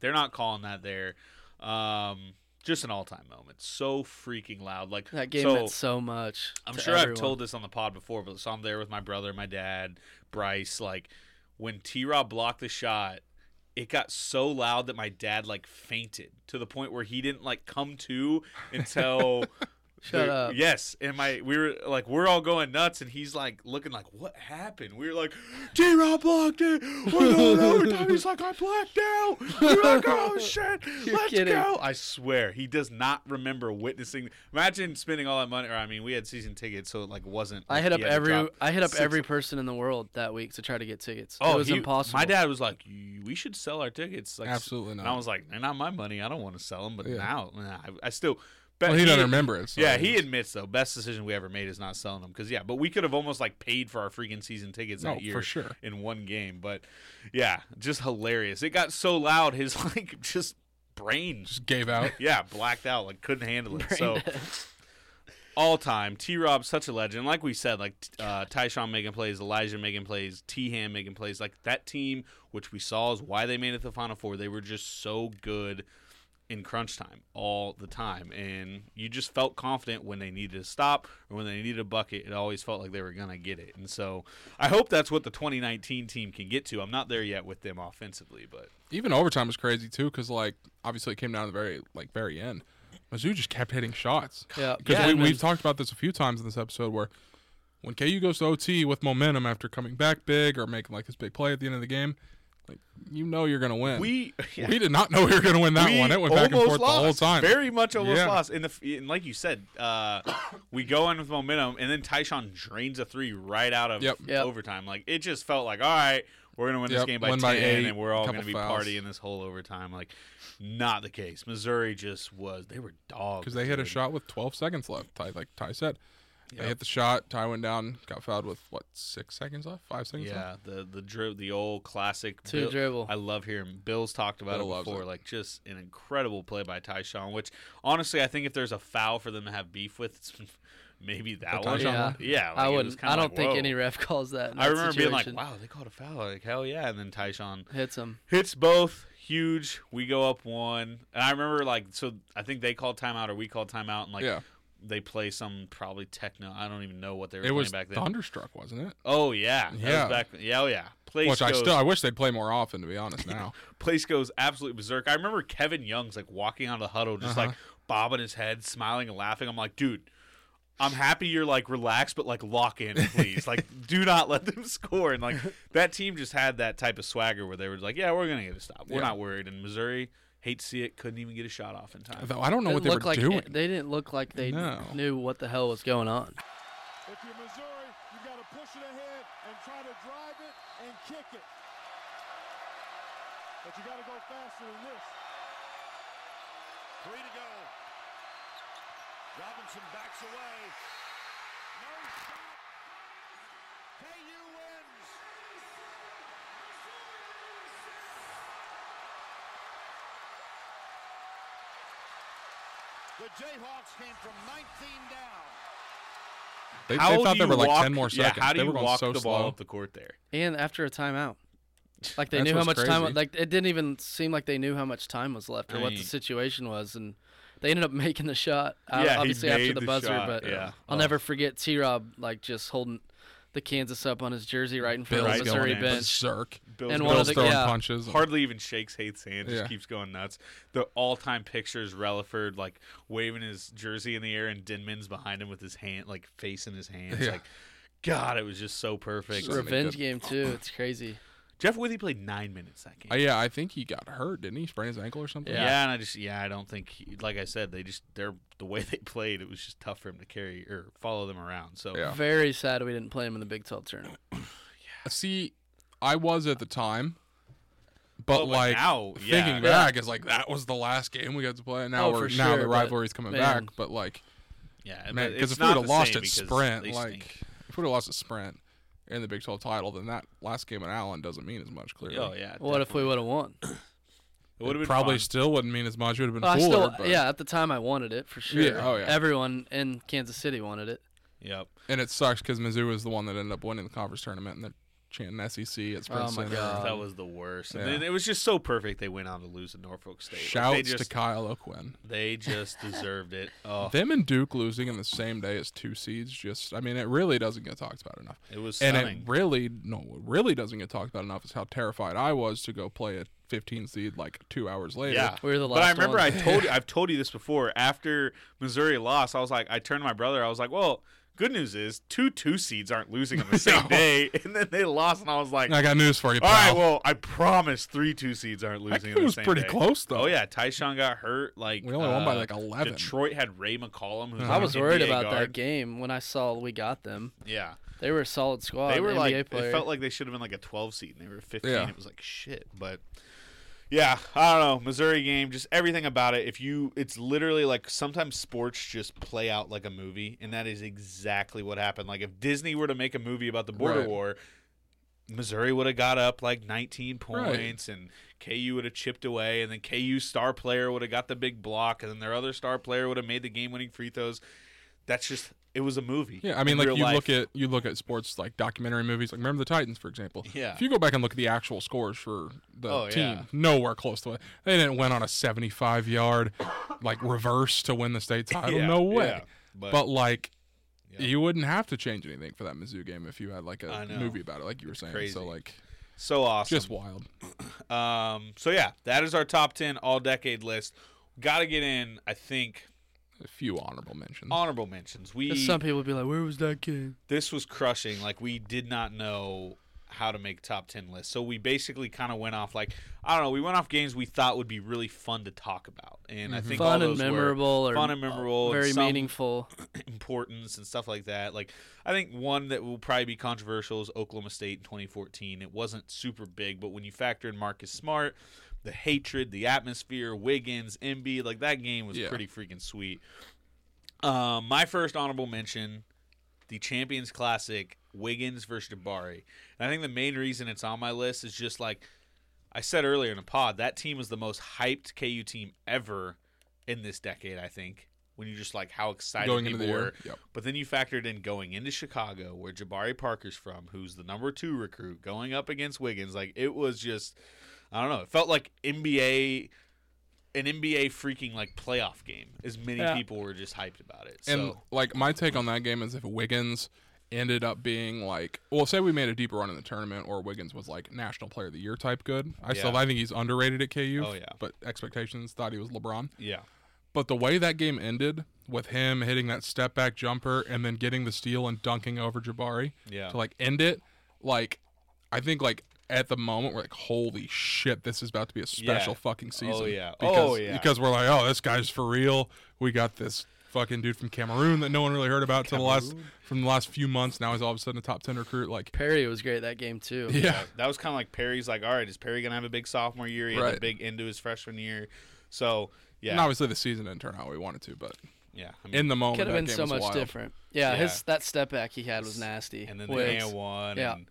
they're not calling that there um just an all time moment so freaking loud like That game so, meant so much. I'm to sure I've told this on the pod before, but so I'm there with my brother, my dad, Bryce. Like when T Rob blocked the shot, it got so loud that my dad like fainted to the point where he didn't like come to until. Shut the- up. Yes, and my we were like we're all going nuts, and he's like looking like what happened. We were like, T Rob blocked it. We're going overtime. He's like I blacked out. We're like oh shit, You're let's kidding. go. I swear he does not remember witnessing. Imagine spending all that money. Or I mean, we had season tickets, so it like wasn't. I like, hit up he had to every I hit up six- every person in the world that week to try to get tickets. Oh, it was he- impossible. My dad was like, "We should sell our tickets." Like, Absolutely And not. I was like, "They're not my money. I don't want to sell them." But Yeah. now, nah, I, I still. Bet Well, he doesn't remember it, so yeah, he admits though. Best decision we ever made is not selling them because yeah, but we could have almost like paid for our freaking season tickets No, that year for sure. in one game. But yeah, just hilarious. It got so loud, his like just brain Just gave out. yeah, blacked out, like couldn't handle it. Brain so dead. all time, T Rob such a legend. Like we said, like uh, Tyshawn making plays, Elijah making plays, T Ham making plays. Like that team, which we saw is why they made it to the Final Four. They were just so good in crunch time all the time, and you just felt confident when they needed to stop or when they needed a bucket. It always felt like they were gonna get it, and so I hope that's what the 2019 team can get to. I'm not there yet with them offensively, but Even overtime was crazy too, because like obviously it came down to the very like very end. Mizzou just kept hitting shots. Yeah. Because Yeah, we, we've talked about this a few times in this episode where when KU goes to OT with momentum after coming back big or making like this big play at the end of the game, like you know you're gonna win. we we did not know we were gonna win that We one. It went back and almost forth the whole time. Very much almost Yeah. lost. And, the, and like you said, uh, we go in with momentum, and then Tyshawn drains a three right out of Yep. Yep. overtime. Like it just felt like, all right, we're gonna win this game by win ten, by eight, and we're all gonna be fouls. partying this whole overtime. Like, not the case. Missouri just was. They were dogs. because they hit a shot with 12 seconds left. Ty, like Ty said, Yep. they hit the shot. Ty went down, got fouled with what six seconds left, five seconds Yeah, left. the the dri- the old classic Two Bill- dribble. I love hearing Bill's talked about Bill it before. it. Like just an incredible play by Tyshawn. Which honestly, I think if there's a foul for them to have beef with, it's maybe that one. Yeah. Yeah, like, I wouldn't. I don't like, think whoa. any ref calls that. in I that remember being like, "Wow, they called a foul!" Like hell yeah! And then Tyshawn hits him. hits both. Huge. We go up one, and I remember like so. I think they called timeout or we called timeout, and like Yeah. They play some probably techno. I don't even know what they were It playing was back then. thunderstruck, wasn't it? Oh yeah, That Yeah. back. Yeah, oh yeah. Place Which I still I wish they'd play more often. To be honest, now place goes absolutely berserk. I remember Kevin Young's like walking out of the huddle, just Uh-huh. like bobbing his head, smiling and laughing. I'm like, dude, I'm happy you're like relaxed, but like lock in, please. like, do not let them score. And like that team just had that type of swagger where they were like, yeah, we're gonna get a stop. We're Yeah. not worried. And Missouri, hate to see it, couldn't even get a shot off in time. Though I don't know what Didn't they were look like doing. They didn't look like they No. knew what the hell was going on. If you're Missouri, you got to push it ahead and try to drive it and kick it. But you got to go faster than this. Three to go. Robinson backs away. No shot. KU wins. The Jayhawks came from 19 down. They, How they thought there you were like walk- ten more yeah, seconds. how do they you were going walk so the slow. ball up the court there? And after a timeout. Like they knew how much what's time like it didn't even seem like they knew how much time was left or I what the situation was and they ended up making the shot uh, Yeah, he obviously after the the buzzer shot, but yeah. I'll Oh. never forget T-Rob like just holding the Kansas up on his jersey right in front Bill's of the Missouri bench. berserk. Bill's and going one of Bill's the throwing yeah, punches. Hardly even shakes Haith's hand, just Yeah. keeps going nuts. The all-time pictures, Releford like waving his jersey in the air, and Denmon's behind him with his hand, like face in his hands. Yeah. Like, God, it was just so perfect. So- revenge good. game too. It's crazy. Jeff Withey played nine minutes that game. Uh, yeah, I think he got hurt, didn't he? Sprained his ankle or something. Yeah. and I just yeah, I don't think he, like I said, they just they're the way they played, it was just tough for him to carry or follow them around. So Yeah. Very sad we didn't play him in the Big 12 tournament. See, I was at the time, but but like now, yeah. thinking Yeah. back, it's like that was the last game we got to play. And now Oh, we're for now the but, rivalry's coming man. back. But like, yeah, because it's if we would have lost at Sprint, like stink. if we would have lost at Sprint in the Big 12 title, then that last game at Allen doesn't mean as much. Clearly, oh yeah, What if we would have won? It would have been probably fun. still wouldn't mean as much. It would have been Well, I still, but, yeah, at the time I wanted it for sure. Yeah, oh, yeah. Everyone in Kansas City wanted it. Yep. and it sucks because Mizzou was the one that ended up winning the conference tournament, and they're chanting SEC at Sprint Oh, my Center. God. That was the worst. And Yeah. then it was just so perfect. They went on to lose to Norfolk State. Like, Shouts they just, to Kyle O'Quinn. They just deserved it. Oh, Them and Duke losing in the same day as two seeds, just I mean, it really doesn't get talked about enough. it was and it really no, what really doesn't get talked about enough is how terrified I was to go play a 15 seed like two hours later. Yeah, We were the last. but I last remember ones. I told you, I've told you this before. After Missouri lost, I was like, I turned to my brother. I was like, well, good news is two two seeds aren't losing on the same No. day, and then they lost, and I was like, I got news for you. all Pal. right, well, I promise three two seeds aren't losing. game on the was same pretty day. close though. Oh yeah, Tyshawn got hurt. Like We only won by uh, like 11. Detroit had Ray McCollum. Who's Uh-huh. I an was worried NBA about guard. that game when I saw we got them. Yeah, They were a solid squad. they were NBA like player. it felt like they should have been like a 12 seed and they were 15 Yeah. it was like shit but yeah i don't know missouri game just everything about it if you it's literally like sometimes sports just play out like a movie and that is exactly what happened like if disney were to make a movie about the border Right. war missouri would have got up like 19 Right. points and ku would have chipped away and then ku star player would have got the big block and then their other star player would have made the game winning free throws that's just it was a movie Yeah, I mean, like you life. look at you look at sports like documentary movies, like remember the Titans, for example. Yeah. If you go back and look at the actual scores for the Oh, team, yeah. nowhere close to it. They didn't win on a seventy-five yard like reverse to win the state title. Yeah, no way. yeah, but, but- like. You wouldn't have to change anything for that Mizzou game if you had like a movie about it, like you were saying. crazy. So like, so awesome just wild. Um, so yeah, that is our top ten all decade list. Got to get in. I think A few honorable mentions. honorable mentions. We some people would be like, "Where was that game?" this was crushing. Like we did not know how to make top ten lists, so we basically kind of went off like I don't know. We went off games we thought would be really fun to talk about, and I mm-hmm. think all Fun and those were memorable, or fun and memorable, uh, and very some meaningful. importance and stuff like that. Like I think one that will probably be controversial is Oklahoma State in 2014. It wasn't super big, but when you factor in Marcus Smart, the hatred, the atmosphere, Wiggins, Embiid, like that game was Yeah. pretty freaking sweet. Um, my first honorable mention, the Champions Classic, Wiggins versus Jabari. And I think the main reason it's on my list is just like I said earlier in the pod, that team was the most hyped KU team ever in this decade, I think. When you just like how excited Going people were. yep. But then you factored in going into Chicago, where Jabari Parker's from, who's the number two recruit, going up against Wiggins. Like it was just I don't know. It felt like NBA an NBA freaking like playoff game. As many Yeah. people were just hyped about it. And so like my take on that game is if Wiggins ended up being like, well, say we made a deeper run in the tournament, or Wiggins was like National Player of the Year type good. I still I think he's underrated at KU. Oh, yeah. But expectations thought he was LeBron. yeah. But the way that game ended with him hitting that step back jumper and then getting the steal and dunking over Jabari Yeah. to like end it, like I think like at the moment we're like, holy shit, this is about to be a special Yeah. fucking oh, season. Oh, yeah. Because, Oh, yeah. Because we're like, oh, this guy's for real. We got this fucking dude from Cameroon that no one really heard about till the last from the last few months. Now he's all of a sudden a top ten recruit. Like, Perry was great that game too. yeah, That was kind of like Perry's like, all right, is Perry gonna have a big sophomore year? He had a Right. big into his freshman year. So yeah, And obviously the season didn't turn out how we wanted to, but yeah. I mean, in the moment, Could have been game so much wild. different. Yeah, Yeah. his that step back he had was nasty. and then the Wiggs. one Yeah. and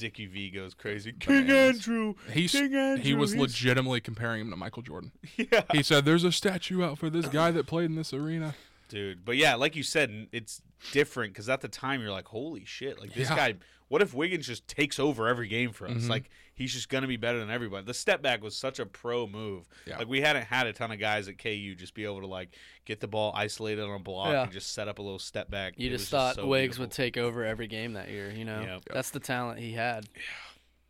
Dickie V goes crazy. King Bananas. Andrew. He's, King Andrew. he was he's- legitimately comparing him to Michael Jordan. Yeah. He said, "There's a statue out for this guy that played in this arena." Dude. But yeah, like you said, it's different because at the time you're like, holy shit, like this Yeah. guy. What if Wiggins just takes over every game for us? Mhm. Like he's just gonna be better than everybody. The step back was such a pro move. Yeah. Like we hadn't had a ton of guys at KU just be able to like get the ball isolated on a block Yeah. and just set up a little step back. You It just was thought so Wiggs beautiful. would take over every game that year. You know, Yep. that's the talent he had.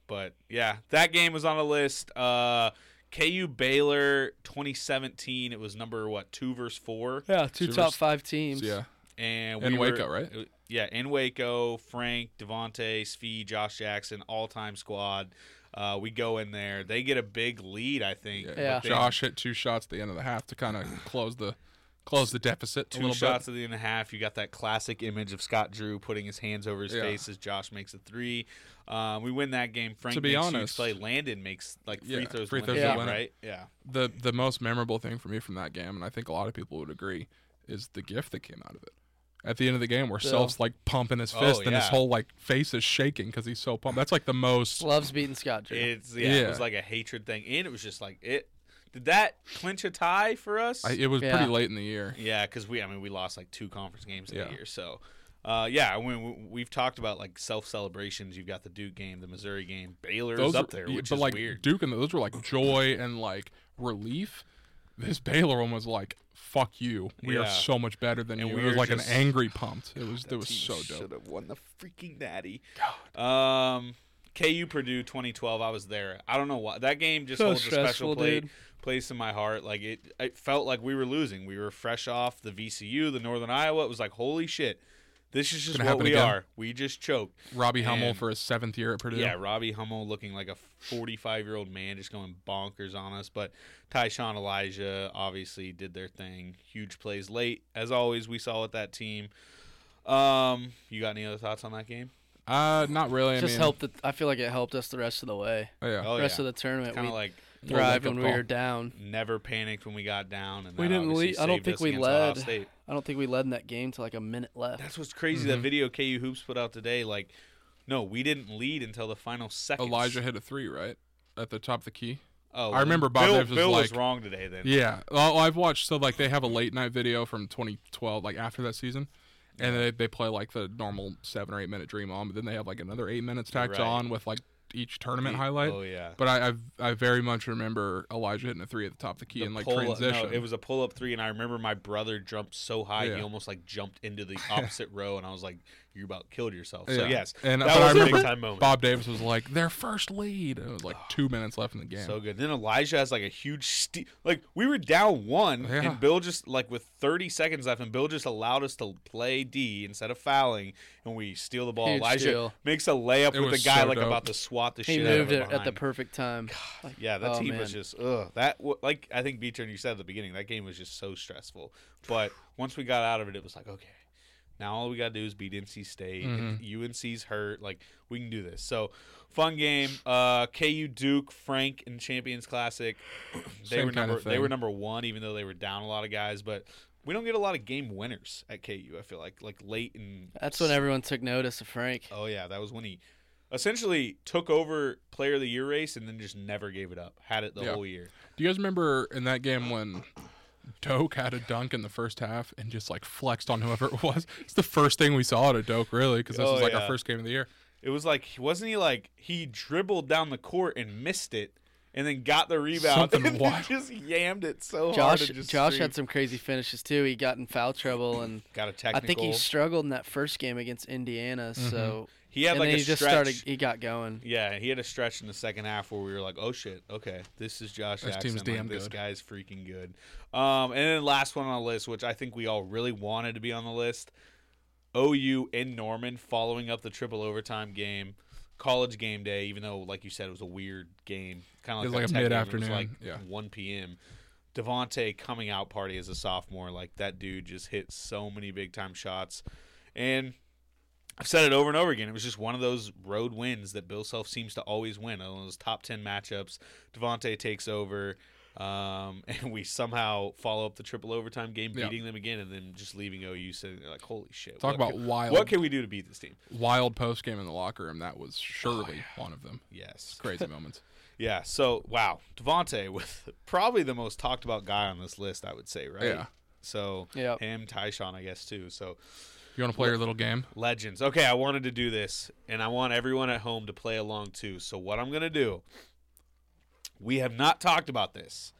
But yeah, that game was on the list. Uh, KU Baylor 2017. It was number what two versus four. Yeah, two So top vers- five teams. Yeah. And In we were- Waco, right? uh, Yeah, in Waco. Frank, Devonte, Svi, Josh Jackson, all time squad. Uh, we go in there. They get a big lead, I think. Yeah. but Yeah. they- Josh hit two shots at the end of the half to kind of close the close the deficit a Two little shots bit. at the end of a half. You got that classic image of Scott Drew putting his hands over his Yeah. face as Josh makes a three. Um, we win that game. Frank To be honest- play. Landon makes like free Yeah, throws. free throws win to the game, right? Yeah. The the most memorable thing for me from that game, and I think a lot of people would agree, is the gift that came out of it. At the end of the game, where Yeah. Self's like pumping his Oh, fist and his whole like face is shaking because he's so pumped. That's like the most. Loves beating Scott Drew. It's yeah, It was like a hatred thing, and it was just like it. Did that clinch a tie for us? I, it was Yeah. pretty late in the year. Yeah, because we, I mean, we lost like two conference games that Yeah. year. So, uh, yeah, I mean, we- we've talked about like self celebrations. You've got the Duke game, the Missouri game, Baylor's Those up were- there, yeah, which but is like weird. Duke and those were like joy and like relief. This Baylor one was like, "Fuck you, we Yeah. are so much better than And you." we It was like just- an angry pumped. It was it was so dope. Should have won the freaking natty. Um, KU Purdue 2012. I was there. I don't know why that game just So holds a special play, place in my heart. Like it, it felt like we were losing. We were fresh off the VCU, the Northern Iowa. It was like holy shit. This is just what we again. are. We just choked. Robbie Hummel And- for his seventh year at Purdue. Yeah, Robbie Hummel looking like a 45 year old man just going bonkers on us. But Tyshawn Elijah obviously did their thing. Huge plays late. As always, we saw with that team. Um, you got any other thoughts on that game? Uh, not really. I just mean, helped. The, I feel like it helped us the rest of the way. Oh, yeah. Oh, the rest yeah. of the tournament, Kind we of like thrived wake-up when we call. were down. never panicked when we got down. And We didn't obviously lead. I don't think we led. State. I don't think we led in that game to like a minute left. That's what's crazy. Mm-hmm. That video KU Hoops put out today, like, no, we didn't lead until the final seconds. Elijah hit a three right at the top of the key. Oh, I remember Bob Bill, Davis was Bill like- was wrong today. Then Yeah, well, I've watched. So like they have a late night video from 2012, like after that season, and they they play like the normal seven or eight minute Dream On, but then they have like another eight minutes tacked Right. on with like each tournament highlight. oh, yeah. But I I've, I very much remember Elijah hitting a three at the top of the key The and like transition. No, it was a pull up three, and I remember my brother jumped so high he almost like jumped into the opposite row, and I was like, "You about killed yourself." So Yeah. yes, and that but was I a big time moment. Bob Davis was like their first lead. It was like two minutes left in the game. So good. Then Elijah has like a huge ste- like we were down one, Yeah. and Bill just like with 30 seconds left, and Bill just allowed us to play D instead of fouling, and we steal the ball. Huge Elijah steal. makes a layup It with the guy so like dope. about to swat the He shit out of moved him it at the perfect time. Like, Yeah, that oh, team man. was just ugh. That like I think Beecher and you said at the beginning that game was just so stressful. But once we got out of it, it was like okay, now all we gotta do is beat NC State. Mhm. UNC's hurt, like we can do this. So fun game. Uh, KU Duke Frank in Champions Classic. they Same were kind number of they were number one, even though they were down a lot of guys. But we don't get a lot of game winners at KU. I feel like like late and That's when everyone took notice of Frank. Oh yeah, that was when he essentially took over Player of the Year race and then just never gave it up. Had it the Yeah. whole year. Do you guys remember in that game when Doak had a dunk in the first half and just like flexed on whoever it was? It's the first thing we saw out of Doak, really, because this Oh, was like yeah. our first game of the year. It was like wasn't he like he dribbled down the court and missed it and then got the rebound Something and wild. just yammed it so hard. Josh and just Josh screamed. had some crazy finishes too. He got in foul trouble and got a I technical. think he struggled in that first game against Indiana. So mm-hmm. He had and like a he just stretch. started. He got going. Yeah, he had a stretch in the second half where we were like, "Oh shit, okay, this is Josh This Jackson. team's like, damn this good." guy's freaking good." Um, and then last one on the list, which I think we all really wanted to be on the list, OU in Norman, following up the triple overtime game, college game day. Even though, like you said, it was a weird game, kind of like, like a Tech game. It was mid-afternoon, like yeah. 1 p.m. Devonte coming out party as a sophomore, like that dude just hit so many big time shots, and I've said it over and over again. It was just one of those road wins that Bill Self seems to always win. One of those top ten matchups. Devontae takes over, um, and we somehow follow up the triple overtime game, Yeah. beating them again, and then just leaving OU sitting there like, "Holy shit!" Talk what about can- wild. What can we do to beat this team? Wild post game in the locker room. That was surely one of them. Yes, Crazy moments. Yeah. So wow, Devontae with probably the most talked about guy on this list, I would say. Right? Yeah. So Yep. him, Tyshawn, I guess too. So You want to play your little game? legends. Okay, I wanted to do this, and I want everyone at home to play along too. So what I'm gonna do? We have not talked about this.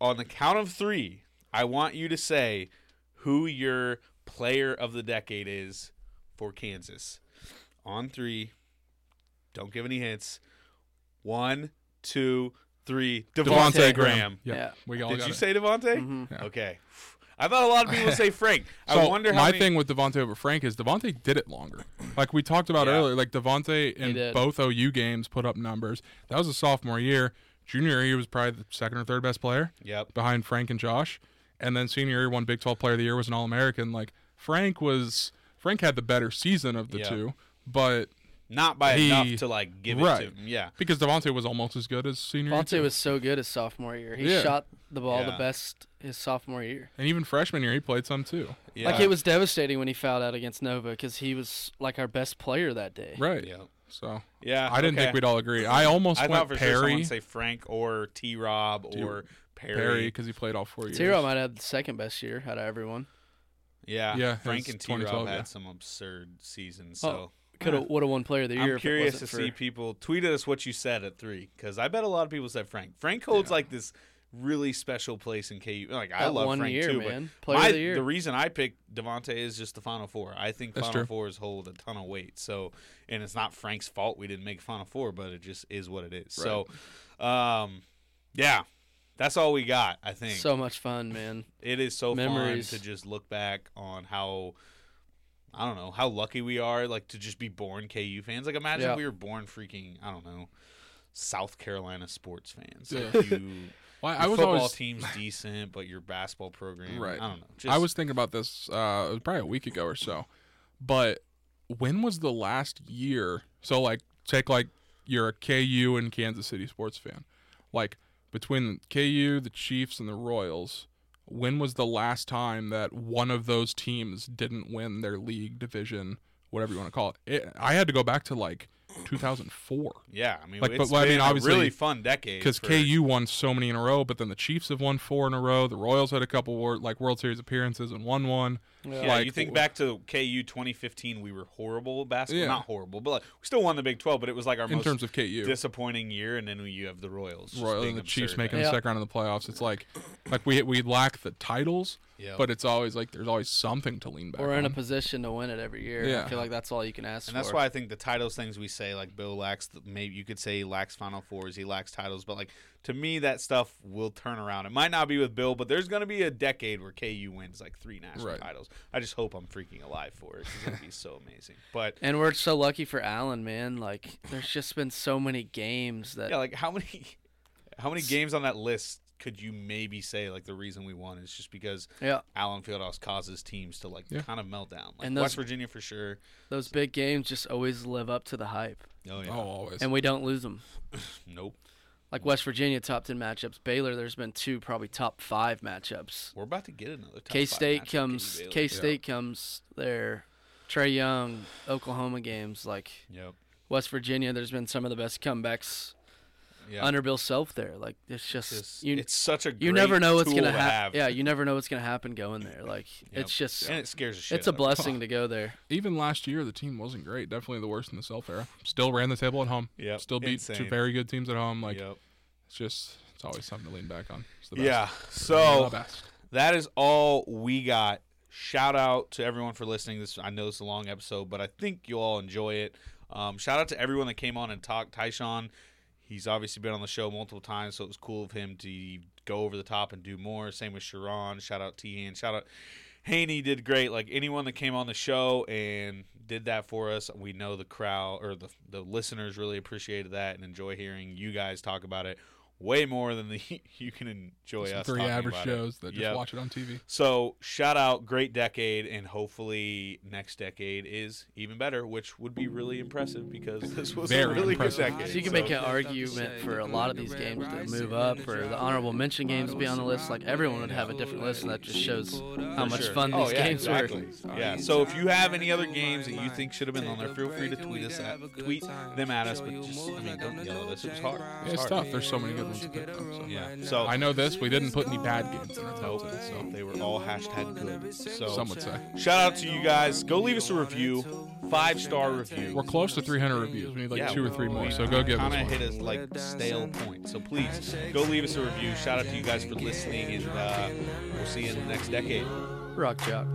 On the count of three, I want you to say who your player of the decade is for Kansas. On three, don't give any hints. One, two, three. Devontae, Devontae Graham. Graham. Yep, Yeah. we all Did got you it. say Devontae? Mhm. Yeah. Okay. I thought a lot of people would say Frank. I So wonder how my many- thing with Devontae over Frank is Devontae did it longer. Like we talked about Yeah. earlier, like Devontae in did. both OU games put up numbers. That was a sophomore year. Junior year, he was probably the second or third best player Yep. behind Frank and Josh. And then senior year, one Big 12 player of the year was an All American. Like Frank was, Frank had the better season of the Yeah. two, but Not by he- enough to like give right. it to him. Yeah. because Devontae was almost as good as senior year. Devontae too. was so good his sophomore year. He Yeah. shot the ball Yeah. the best his sophomore year. and even freshman year, he played some too. Yeah. Like it was devastating when he fouled out against Nova because he was like our best player that day. Right. Yeah. So Yeah. I didn't okay. think we'd all agree. I almost I went thought for sure someone Perry, say Frank or T. Rob or Perry. Perry because he played all four years. T-Rob might have the second best year out of everyone. Yeah. Yeah, Frank and T. Rob had yeah. some absurd seasons. Oh, So Could have would have won player of the year. I'm if curious it to wasn't see for- people tweet at us what you said at three because I bet a lot of people said Frank. Frank holds like this really special place in KU. Like I love one Frank year, too, man. but Player of my- the year. The reason I picked Devonte is just the Final Four. I think That's Final true. Fours hold a ton of weight. So, and it's not Frank's fault we didn't make Final Four, but it just is what it is. So, um, yeah, that's all we got. I think So much fun, man. it is so Memories. fun to just look back on how I don't know how lucky we are, like to just be born KU fans. Like imagine Yeah. if we were born freaking I don't know South Carolina sports fans. Yeah. Like you, Well, I was football always team's decent, but your basketball program, Right. I don't know. Just, I was thinking about this. Uh, it was probably a week ago or so. But when was the last year? So like, take like you're a KU and Kansas City sports fan. Like between KU, the Chiefs, and the Royals, when was the last time that one of those teams didn't win their league division, whatever you want to call it? it I had to go back to like 2004. yeah. I mean, Like, it's but I mean, obviously, really fun decade because for- KU won so many in a row, but then the Chiefs have won four in a row. The Royals had a couple wor- like World Series appearances and won one. Yeah, like you think back to KU 2015, we were horrible at basketball. Yeah. Not horrible, but like, we still won the Big 12. But it was like our in most terms of KU, disappointing year. And then you have the Royals, just Royal being and the Chiefs making Yeah. the second round of the playoffs. It's like like we we lack the titles, Yeah. but it's always like there's always something to lean back. We're in a position to win it every year. Yeah. I feel like that's all you can ask And for. that's why I think the titles things we say, like Bill lacks, maybe you could say he lacks Final Fours, he lacks titles, but like to me, that stuff will turn around. It might not be with Bill, but there's going to be a decade where KU wins like three national Right. titles. I just hope I'm freaking alive for it. It's going to be so amazing. But And we're so lucky for Allen, man. Like, there's just been so many games that yeah, like how many, how many games on that list could you maybe say like the reason we won is just because yeah, Allen Fieldhouse causes teams to like Yeah. kind of melt down. Like And those- West Virginia for sure. those big games just always live up to the hype, Oh yeah. Oh, always. and we don't lose them. Nope. Like West Virginia top ten matchups, Baylor. There's been two probably top five matchups. We're about to get another. top K State comes. K State comes there. Trae Young, Oklahoma games like Yep. West Virginia. There's been some of the best comebacks Yeah. under Bill Self there. Like it's just, Just- you. it's such a you never know what's gonna happen. Yeah, you never know what's gonna happen going there. Like Yep. it's just, and it scares the shit. it's a out of blessing to go there. Even last year, the team wasn't great. Definitely the worst in the self era. Still ran the table at home. Yeah, Still beat two very good teams at home. Like Yep. it's just it's always something to lean back on. It's the best. Yeah. So that is all we got. Shout out to everyone for listening. This I know it's a long episode, but I think you'll all enjoy it. Um, shout out to everyone that came on and talked. Tyshawn, he's obviously been on the show multiple times, so it was cool of him to go over the top and do more. Same with Sherron. Shout out Teahan. Shout out Haney did great. Like anyone that came on the show and did that for us, we know the crowd or the the listeners really appreciated that and enjoy hearing you guys talk about it way more than the you can enjoy Some us. three talking average about it. shows that just Yep. watch it on TV. So shout out, great decade, and hopefully next decade is even better, which would be really impressive because this was a really impressive. good decade. So you can make an argument for a lot of these games to move up, or the honorable mention games to be on the list. Like everyone would have a different list, and that just shows how much sure. fun Oh, these yeah, games exactly. were. Yeah. So if you have any other games that you think should have been on there, feel free to tweet us at tweet them at us. But just I mean, don't yell at us. It was hard. Yeah, it's hard. tough. There's so many good ones who picked them. So. Yeah. So I know this. We didn't put any bad games in our top Nope. 10, so They were all hashtag good. So some would say. Shout out to you guys. Go leave us a review. Five star review. We're close to 300 reviews. We need like Yeah, two or three more. So go give us Kind of hit us like stale point. So please go leave us a review. Shout out to you guys for listening, and uh, we'll see you in the next decade. Rock jock.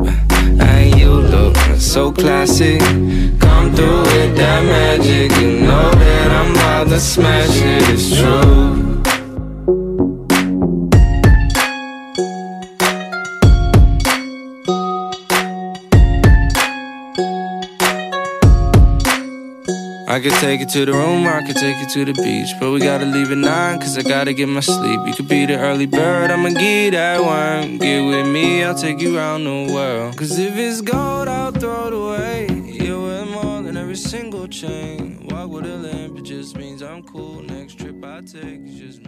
And you look so classic. Come through with that magic. You know that I'm about to smash it. It's true. I could take you to the room, I could take you to the beach. But we gotta leave at nine, cause I gotta get my sleep. You could be the early bird, I'ma get that one. Get with me, I'll take you around the world. Cause if it's gold, I'll throw it away. You're worth more than every single chain. Walk with a limp, it just means I'm cool. Next trip I take is just